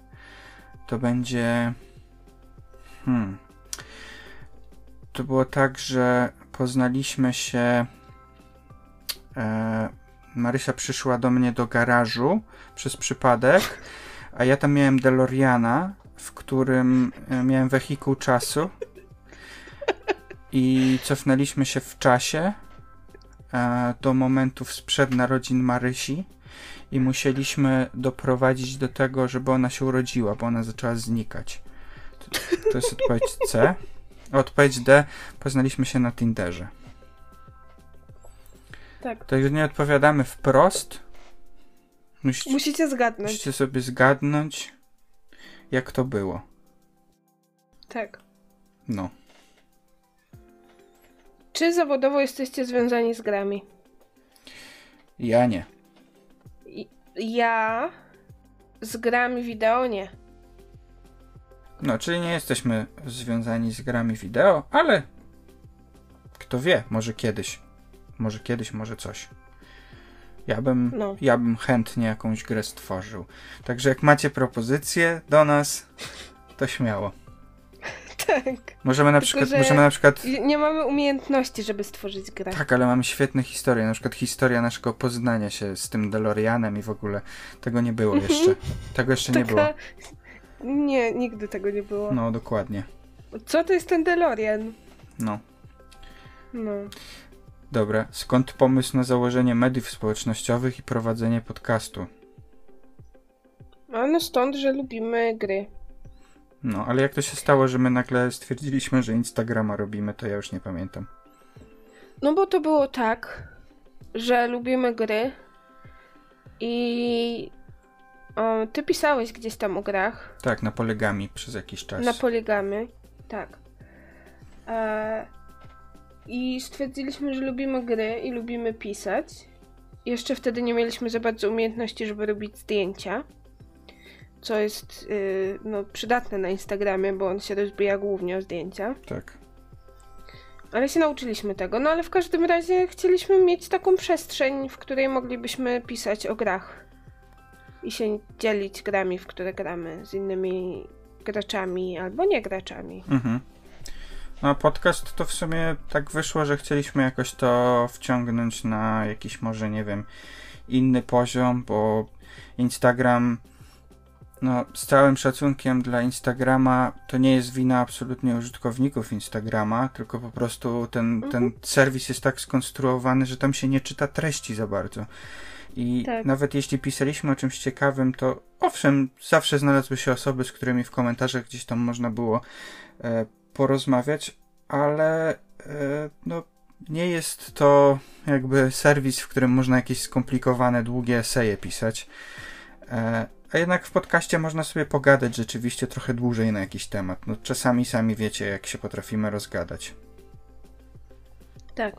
to będzie. Hmm. To było tak, że poznaliśmy się. E, Marysia przyszła do mnie do garażu przez przypadek, a ja tam miałem DeLoreana, w którym e, miałem wehikuł czasu. I cofnęliśmy się w czasie e, do momentów sprzed narodzin Marysi i musieliśmy doprowadzić do tego, żeby ona się urodziła, bo ona zaczęła znikać. To jest odpowiedź C. Odpowiedź D. Poznaliśmy się na Tinderze. Tak. Także nie odpowiadamy wprost. Musicie, Musicie zgadnąć. musicie sobie zgadnąć, jak to było. Tak. No. Czy zawodowo jesteście związani z grami? Ja nie. Ja z grami wideo nie. No, czyli nie jesteśmy związani z grami wideo, ale kto wie, może kiedyś. Może kiedyś, może coś. Ja bym, No. ja bym chętnie jakąś grę stworzył. Także jak macie propozycje do nas, to śmiało. Tak. Możemy na Tylko, przykład, że- możemy na przykład Nie mamy umiejętności, żeby stworzyć grę. Tak, ale mamy świetne historie. Na przykład historia naszego poznania się z tym DeLoreanem i w ogóle tego nie było jeszcze. Tego jeszcze nie było. Taka... Nie, nigdy tego nie było. No, dokładnie. Co to jest ten DeLorean? No. No. Dobra. Skąd pomysł na założenie mediów społecznościowych i prowadzenie podcastu? A no stąd, że lubimy gry. No, ale jak to się stało, że my nagle stwierdziliśmy, że Instagrama robimy, to ja już nie pamiętam. No bo to było tak, że lubimy gry i o, ty pisałeś gdzieś tam o grach Tak, na polegami przez jakiś czas. na poligamy. Tak. E, I stwierdziliśmy, że lubimy gry i lubimy pisać. Jeszcze wtedy nie mieliśmy za bardzo umiejętności, żeby robić zdjęcia. Co jest y, no, przydatne na Instagramie, bo on się rozbija głównie o zdjęcia. Tak. Ale się nauczyliśmy tego. No ale w każdym razie chcieliśmy mieć taką przestrzeń, w której moglibyśmy pisać o grach. I się dzielić grami, w które gramy z innymi graczami albo nie graczami. Mhm. No podcast to w sumie tak wyszło, że chcieliśmy jakoś to wciągnąć na jakiś może, nie wiem, inny poziom, bo Instagram, no z całym szacunkiem dla Instagrama, to nie jest wina absolutnie użytkowników Instagrama, tylko po prostu ten, ten serwis jest tak skonstruowany, że tam się nie czyta treści za bardzo. I Tak. nawet jeśli pisaliśmy o czymś ciekawym, to owszem, zawsze znalazły się osoby, z którymi w komentarzach gdzieś tam można było e, porozmawiać, ale e, no, nie jest to jakby serwis, w którym można jakieś skomplikowane, długie eseje pisać. E, a jednak w podcaście można sobie pogadać rzeczywiście trochę dłużej na jakiś temat. No, czasami sami wiecie, jak się potrafimy rozgadać. Tak.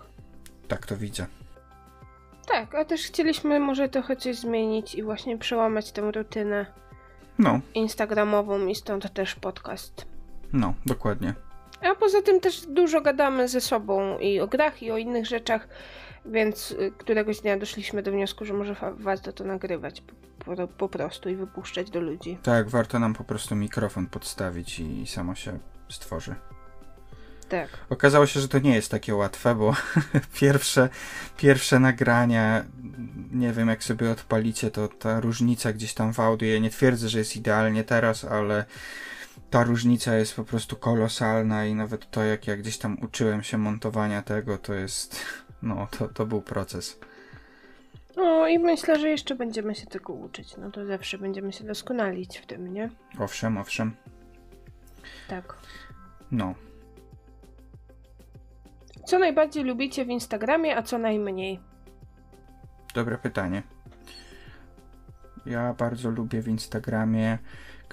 Tak to widzę. Tak, a też chcieliśmy może trochę coś zmienić i właśnie przełamać tę rutynę No, instagramową i stąd też podcast. No, dokładnie. A poza tym też dużo gadamy ze sobą i o grach, i o innych rzeczach, więc y, któregoś dnia doszliśmy do wniosku, że może warto to nagrywać po, po, po prostu i wypuszczać do ludzi. Tak, warto nam po prostu mikrofon podstawić i samo się stworzy. Tak. Okazało się, że to nie jest takie łatwe, bo pierwsze, pierwsze nagrania, nie wiem jak sobie odpalicie, to ta różnica gdzieś tam w audio, ja nie twierdzę, że jest idealnie teraz, ale ta różnica jest po prostu kolosalna i nawet to, jak ja gdzieś tam uczyłem się montowania tego, to jest, no, to, to był proces. No i myślę, że jeszcze będziemy się tego uczyć. No to zawsze będziemy się doskonalić w tym, nie? Owszem, owszem, Tak. no. Co najbardziej lubicie w Instagramie, a co najmniej? Dobre pytanie. Ja bardzo lubię w Instagramie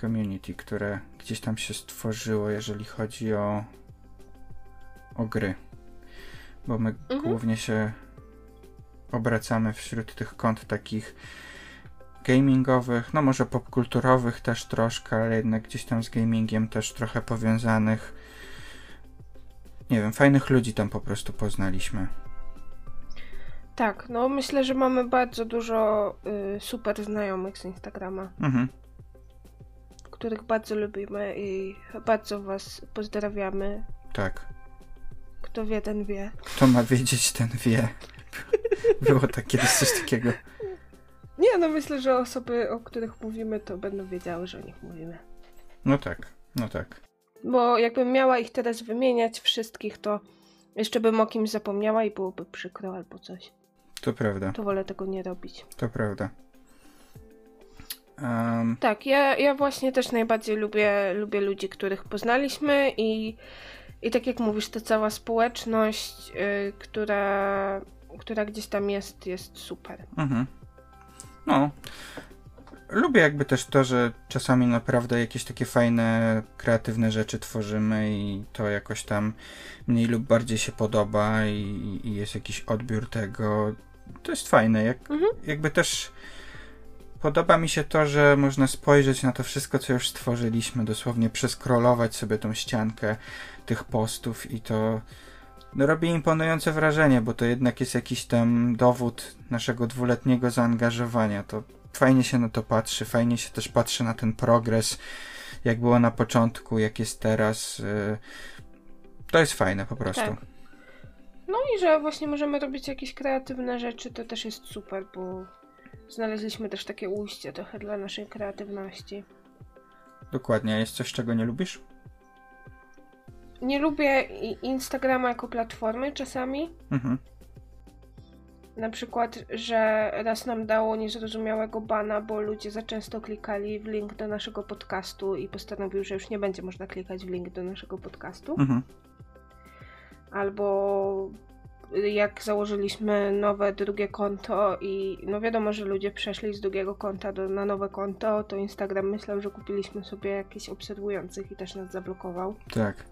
community, które gdzieś tam się stworzyło, jeżeli chodzi o, o gry. Bo my Mhm. głównie się obracamy wśród tych kont takich gamingowych, no może popkulturowych też troszkę, ale jednak gdzieś tam z gamingiem też trochę powiązanych. Nie wiem, fajnych ludzi tam po prostu poznaliśmy. Tak, no myślę, że mamy bardzo dużo y, super znajomych z Instagrama, Mhm. Których bardzo lubimy i bardzo was pozdrawiamy. Tak. Kto wie, ten wie. Kto ma wiedzieć, ten wie. Było tak kiedyś coś takiego. Nie, no myślę, że osoby, o których mówimy, to będą wiedziały, że o nich mówimy. No tak, no tak. Bo jakbym miała ich teraz wymieniać wszystkich, to jeszcze bym o kimś zapomniała i byłoby przykro albo coś. To prawda, To wolę tego nie robić. to prawda. Um, Tak, ja, ja właśnie też najbardziej lubię, lubię ludzi, których poznaliśmy i, i tak jak mówisz, ta cała społeczność, y, która, która gdzieś tam jest, jest super. mhm. No. Lubię jakby też to, że czasami naprawdę jakieś takie fajne, kreatywne rzeczy tworzymy i to jakoś tam mniej lub bardziej się podoba i, i jest jakiś odbiór tego. To jest fajne. Jak, Mhm. Jakby też podoba mi się to, że można spojrzeć na to wszystko, co już stworzyliśmy, dosłownie przeskrolować sobie tą ściankę tych postów i to no, robi imponujące wrażenie, bo to jednak jest jakiś tam dowód naszego dwuletniego zaangażowania. To fajnie się na to patrzy, fajnie się też patrzy na ten progres, jak było na początku, jak jest teraz. y, To jest fajne po prostu. Tak. No i że właśnie możemy robić jakieś kreatywne rzeczy, to też jest super, bo znaleźliśmy też takie ujście trochę dla naszej kreatywności. Dokładnie. Jest coś, czego nie lubisz? Nie lubię Instagrama jako platformy czasami. Mhm. Na przykład, że raz nam dało niezrozumiałego bana, bo ludzie za często klikali w link do naszego podcastu i postanowił, że już nie będzie można klikać w link do naszego podcastu. Mhm. Albo jak założyliśmy nowe drugie konto i no wiadomo, że ludzie przeszli z drugiego konta do, na nowe konto, to Instagram myślał, że kupiliśmy sobie jakichś obserwujących i też nas zablokował. Tak.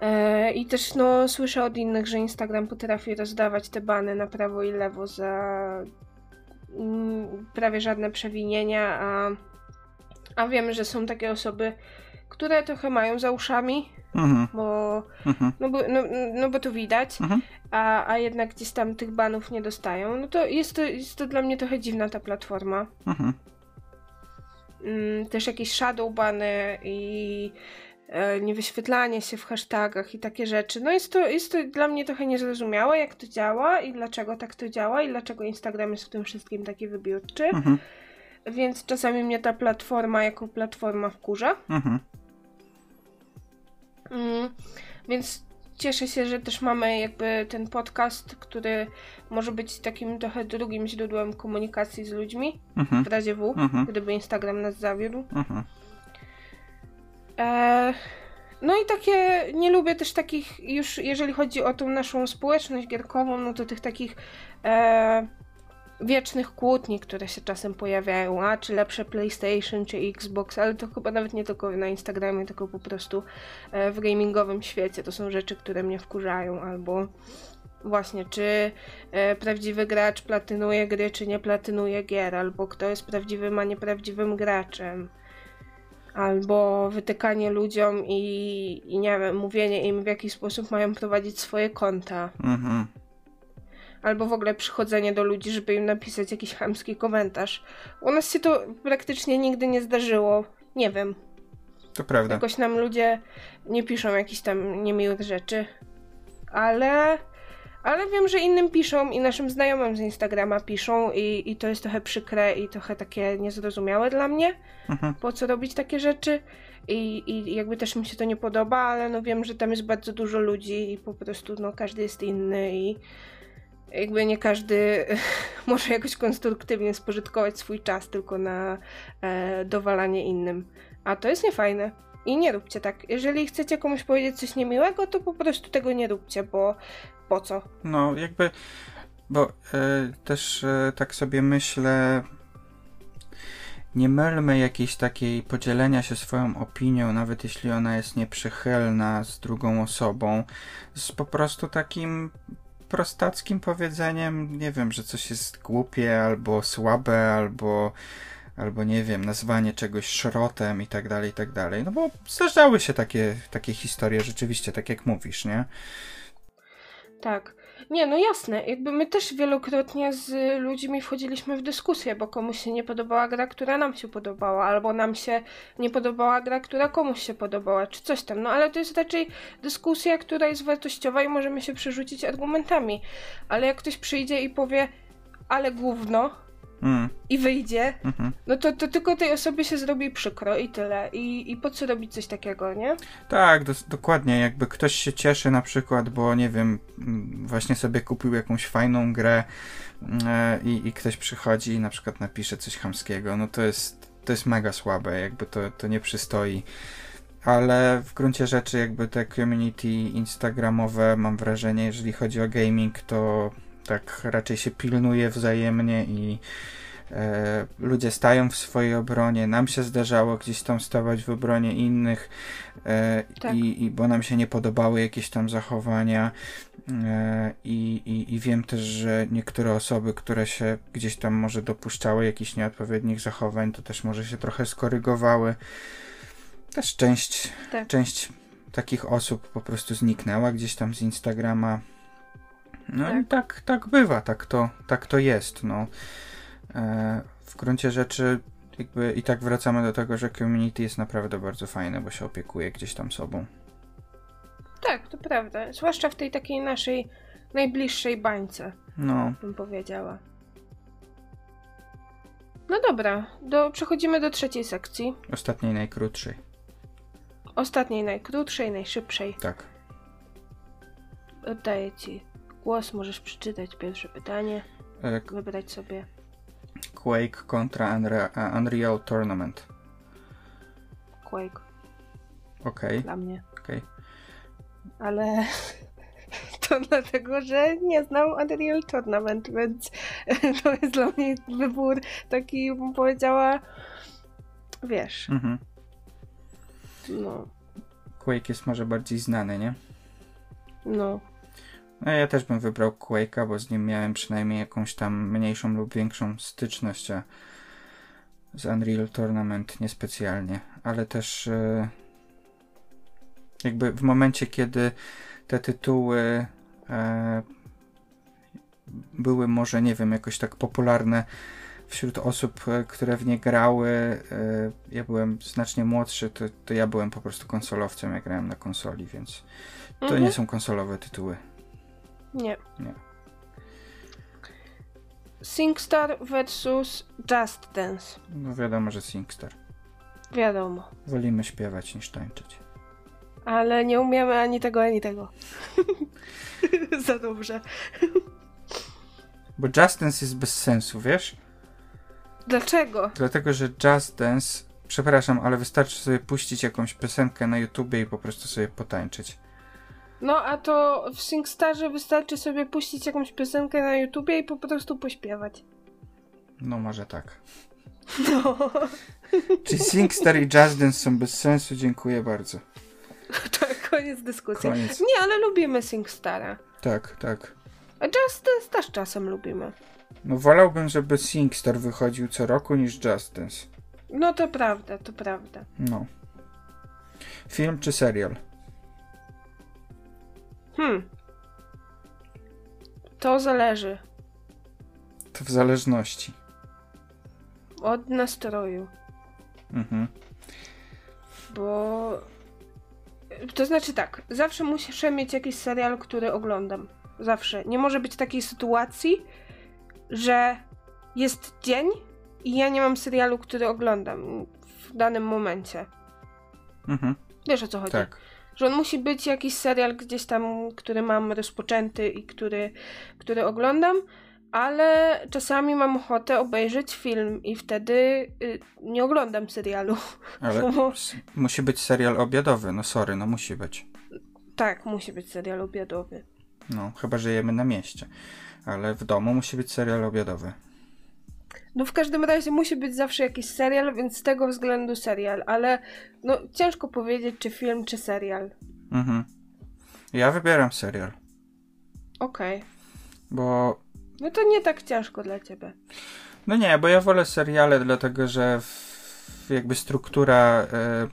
E, I też no, słyszę od innych, że Instagram potrafi rozdawać te bany na prawo i lewo za mm, prawie żadne przewinienia, a, a wiemy, że są takie osoby, które trochę mają za uszami, Mhm. bo, Mhm. no, bo, no, no bo to widać, Mhm. a, a jednak gdzieś tam tych banów nie dostają. No to jest to, jest to dla mnie trochę dziwna ta platforma. Mhm. Mm, też jakieś shadow bany i e, niewyświetlanie się w hashtagach i takie rzeczy. No jest to, jest to dla mnie trochę niezrozumiałe, jak to działa i dlaczego tak to działa i dlaczego Instagram jest w tym wszystkim taki wybiórczy. Mhm. Więc czasami mnie ta platforma jako platforma wkurza. Mhm. Mm, więc cieszę się, że też mamy jakby ten podcast, który może być takim trochę drugim źródłem komunikacji z ludźmi Mhm. w razie W, Mhm. gdyby Instagram nas zawiódł. Mhm. E, no i takie, nie lubię też takich, już jeżeli chodzi o tą naszą społeczność gierkową, no to tych takich e, wiecznych kłótni, które się czasem pojawiają, a czy lepsze PlayStation, czy Xbox, ale to chyba nawet nie tylko na Instagramie, tylko po prostu e, w gamingowym świecie. To są rzeczy, które mnie wkurzają, albo właśnie, czy e, prawdziwy gracz platynuje gry, czy nie platynuje gier, albo kto jest prawdziwym, a nieprawdziwym graczem albo wytykanie ludziom i, i nie wiem, mówienie im w jaki sposób mają prowadzić swoje konta, Mhm. Albo w ogóle przychodzenie do ludzi, żeby im napisać jakiś chamski komentarz. U nas się to praktycznie nigdy nie zdarzyło. Nie wiem, To prawda. jakoś nam ludzie nie piszą jakichś tam niemiłych rzeczy, ale ale wiem, że innym piszą i naszym znajomym z Instagrama piszą i, i to jest trochę przykre i trochę takie niezrozumiałe dla mnie Mhm. po co robić takie rzeczy i, i jakby też mi się to nie podoba, ale no wiem, że tam jest bardzo dużo ludzi i po prostu no każdy jest inny i jakby nie każdy może jakoś konstruktywnie spożytkować swój czas tylko na e, dowalanie innym. A to jest niefajne. I nie róbcie tak. Jeżeli chcecie komuś powiedzieć coś niemiłego, to po prostu tego nie róbcie, bo po co? No, jakby, bo e, też e, tak sobie myślę, nie mylmy jakiejś takiej podzielenia się swoją opinią, nawet jeśli ona jest nieprzychylna z drugą osobą, z po prostu takim prostackim powiedzeniem, nie wiem, że coś jest głupie, albo słabe, albo albo nie wiem, nazwanie czegoś szrotem i tak dalej, i tak dalej. No bo zdarzały się takie, takie historie rzeczywiście, tak jak mówisz, nie? Tak. Nie, no jasne. Jakby my też wielokrotnie z ludźmi wchodziliśmy w dyskusję, bo komuś się nie podobała gra, która nam się podobała, albo nam się nie podobała gra, która komuś się podobała, czy coś tam. No ale to jest raczej dyskusja, która jest wartościowa i możemy się przerzucić argumentami. Ale jak ktoś przyjdzie i powie, ale gówno, Mm, i wyjdzie, mhm. no to, to tylko tej osobie się zrobi przykro i tyle. I, i po co robić coś takiego, nie? Tak, dos- dokładnie. Jakby ktoś się cieszy na przykład, bo nie wiem, mm, właśnie sobie kupił jakąś fajną grę i, i ktoś przychodzi i na przykład napisze coś chamskiego, no to jest, to jest mega słabe, jakby to, to nie przystoi. Ale w gruncie rzeczy jakby te community instagramowe, mam wrażenie, jeżeli chodzi o gaming, to tak raczej się pilnuje wzajemnie i e, ludzie stają w swojej obronie. Nam się zdarzało gdzieś tam stawać w obronie innych, e, Tak. i, i bo nam się nie podobały jakieś tam zachowania. E, i, i, I wiem też, że niektóre osoby, które się gdzieś tam może dopuszczały jakichś nieodpowiednich zachowań, to też może się trochę skorygowały. Też część, Tak. część takich osób po prostu zniknęła gdzieś tam z Instagrama. No Tak. i tak, tak bywa, tak to, tak to jest. No. E, w gruncie rzeczy jakby i tak wracamy do tego, że community jest naprawdę bardzo fajne, bo się opiekuje gdzieś tam sobą. Tak, to prawda. Zwłaszcza w tej takiej naszej najbliższej bańce, No, bym powiedziała. No dobra, do, przechodzimy do trzeciej sekcji. ostatniej najkrótszej. Ostatniej, najkrótszej, najszybszej. Tak. Oddaję ci głos, możesz przeczytać pierwsze pytanie, E, wybrać sobie. Quake kontra Unreal, e, Unreal Tournament. Quake Okej, dla mnie. okej. Ale to dlatego, że nie znam Unreal Tournament, więc to jest dla mnie wybór taki, bym powiedziała, wiesz, Mhm. no, Quake jest może bardziej znany, nie? no, No ja też bym wybrał Quake'a, bo z nim miałem przynajmniej jakąś tam mniejszą lub większą styczność, a z Unreal Tournament niespecjalnie, ale też e, jakby w momencie, kiedy te tytuły e, były może, nie wiem, jakoś tak popularne wśród osób, e, które w nie grały, ja byłem znacznie młodszy, to, to ja byłem po prostu konsolowcem, ja grałem na konsoli, więc to Mhm. nie są konsolowe tytuły. Nie. Nie. SingStar versus Just Dance. No wiadomo, że SingStar. Wiadomo. Wolimy śpiewać niż tańczyć. Ale nie umiemy ani tego, ani tego. Za dobrze. Bo Just Dance jest bez sensu, wiesz? Dlaczego? Dlatego, że Just Dance, przepraszam, ale wystarczy sobie puścić jakąś piosenkę na YouTubie i po prostu sobie potańczyć. No a to w SingStarze wystarczy sobie puścić jakąś piosenkę na YouTubie i po prostu pośpiewać. No może tak. No. Czy SingStar i Just Dance są bez sensu? Dziękuję bardzo. To koniec dyskusji. Koniec. Nie, ale lubimy SingStara. Tak, tak. A Just Dance też czasem lubimy. No wolałbym, żeby SingStar wychodził co roku niż Just Dance. No to prawda, to prawda. No. Film czy serial? Hmm. To zależy To w zależności. od nastroju, Mhm. bo... To znaczy tak, zawsze muszę mieć jakiś serial, który oglądam. Zawsze. Nie może być takiej sytuacji, że jest dzień i ja nie mam serialu, który oglądam w danym momencie. Mhm. Wiesz o co chodzi? Tak. Że on musi być jakiś serial gdzieś tam, który mam rozpoczęty i który, który oglądam, ale czasami mam ochotę obejrzeć film i wtedy y, nie oglądam serialu. Ale musi być serial obiadowy. No sorry, no musi być. tak, musi być serial obiadowy. No, chyba że jemy na mieście. Ale w domu musi być serial obiadowy. No w każdym razie musi być zawsze jakiś serial, więc z tego względu serial, ale no ciężko powiedzieć, czy film, czy serial. Mhm. Ja wybieram serial, Okej. bo No to nie tak ciężko dla ciebie. no nie, bo ja wolę seriale, dlatego że jakby struktura e,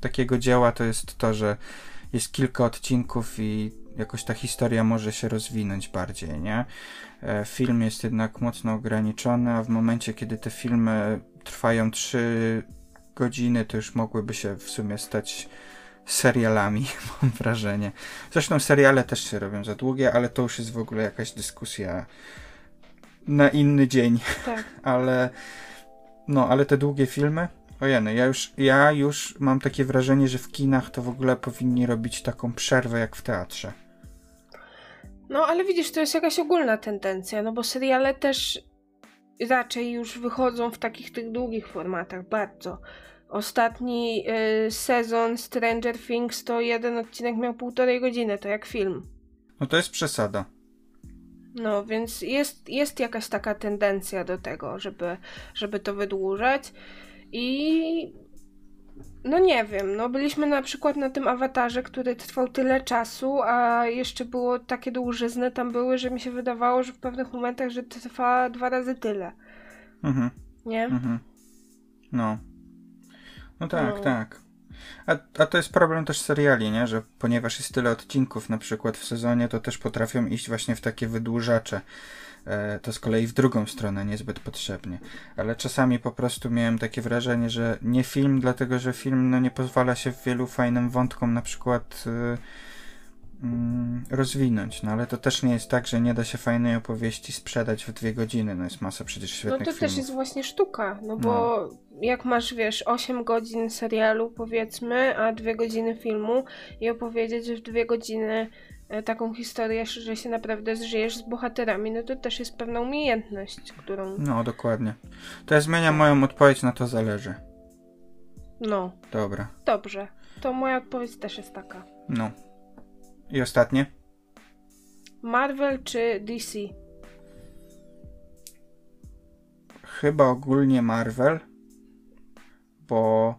takiego dzieła to jest to, że jest kilka odcinków i jakoś ta historia może się rozwinąć bardziej, nie? E, film jest jednak mocno ograniczony, a w momencie, kiedy te filmy trwają 3 godziny, to już mogłyby się w sumie stać serialami, mam wrażenie. Zresztą seriale też się robią za długie, ale to już jest w ogóle jakaś dyskusja na inny dzień, Tak. ale no, ale te długie filmy, ojeny, ja już, ja już mam takie wrażenie, że w kinach to w ogóle powinni robić taką przerwę jak w teatrze. No, ale widzisz, to jest jakaś ogólna tendencja, no bo seriale też raczej już wychodzą w takich tych długich formatach, bardzo. Ostatni y, sezon Stranger Things to jeden odcinek miał półtorej godziny, to jak film. No to jest przesada. No, więc jest, jest jakaś taka tendencja do tego, żeby, żeby to wydłużać. I no nie wiem, no byliśmy na przykład na tym awatarze, który trwał tyle czasu, a jeszcze było takie dłużyzny tam były, że mi się wydawało, że w pewnych momentach, że trwa dwa razy tyle. Mhm, Nie? mhm. No. No tak, No. tak. A, a to jest problem też seriali, nie? Że ponieważ jest tyle odcinków na przykład w sezonie, to też potrafią iść właśnie w takie wydłużacze. E, to z kolei w drugą stronę niezbyt potrzebnie. Ale czasami po prostu miałem takie wrażenie, że nie film, dlatego że film no, nie pozwala się wielu fajnym wątkom na przykład y, mm, rozwinąć. No ale to też nie jest tak, że nie da się fajnej opowieści sprzedać w dwie godziny. No jest masa przecież No świetnych to filmów. też jest właśnie sztuka, no bo jak masz, wiesz, 8 godzin serialu powiedzmy, a 2 godziny filmu i opowiedzieć w 2 godziny e, taką historię, że się naprawdę zżyjesz z bohaterami, no to też jest pewna umiejętność, którą, No, dokładnie. To ja zmieniam moją odpowiedź na to zależy. no, Dobra. dobrze. To moja odpowiedź też jest taka. No. I ostatnie? Marvel czy DC? Chyba ogólnie Marvel, bo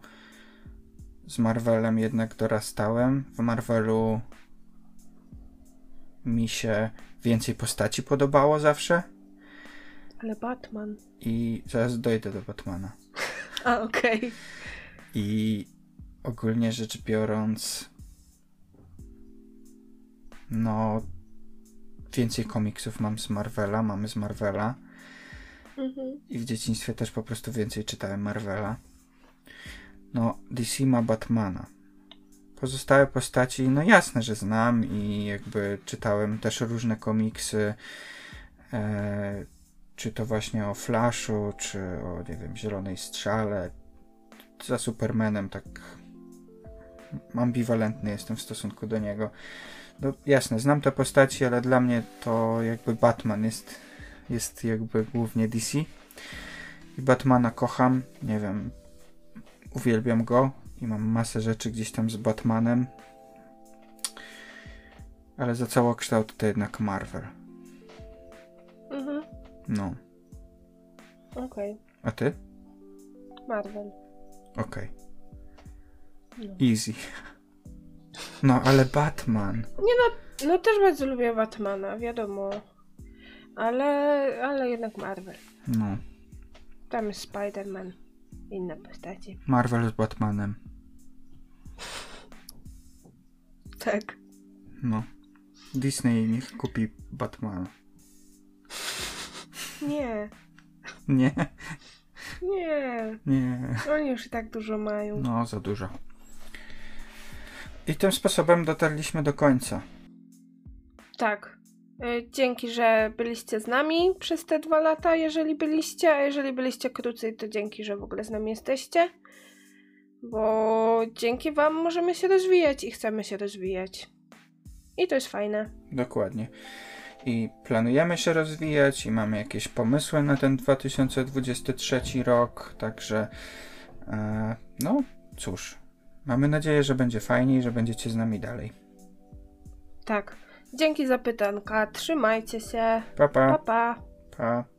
z Marvelem jednak dorastałem. W Marvelu mi się więcej postaci podobało zawsze Ale Batman. i zaraz dojdę do Batmana. A, okej. I ogólnie rzecz biorąc, no, więcej komiksów mam z Marvela, mamy z Marvela. Mhm. I w dzieciństwie też po prostu więcej czytałem Marvela. No, DC ma Batmana. Pozostałe postaci, no jasne, że znam i jakby czytałem też różne komiksy. E, czy to właśnie o Flashu, czy o, nie wiem, Zielonej Strzale. Za Supermanem tak ambiwalentny jestem w stosunku do niego. No jasne, znam te postaci, ale dla mnie to jakby Batman jest, jest jakby głównie DC. I Batmana kocham, nie wiem, uwielbiam go i mam masę rzeczy gdzieś tam z Batmanem. Ale za całokształt to jednak Marvel. Mhm. No. Okej. A ty? Marvel. Okej. No. Easy. No, ale Batman. no też bardzo lubię Batmana, wiadomo. Ale, ale jednak Marvel. No. Tam jest Spider-Man. Inne postacie. Marvel z Batmanem. Tak. No. Disney niech kupi Batmana. Nie. Nie, Nie. nie. Oni już i tak dużo mają. No, za dużo. I tym sposobem dotarliśmy do końca. Tak. Y, Dzięki, że byliście z nami przez te dwa lata, jeżeli byliście, a jeżeli byliście krócej, to dzięki, że w ogóle z nami jesteście. Bo dzięki Wam możemy się rozwijać i chcemy się rozwijać. I to jest fajne. Dokładnie. I planujemy się rozwijać i mamy jakieś pomysły na ten 2023 rok, także e, no cóż, mamy nadzieję, że będzie fajnie i że będziecie z nami dalej. Tak. Dzięki za pytanka. Trzymajcie się. Pa, pa, Pa, pa. pa.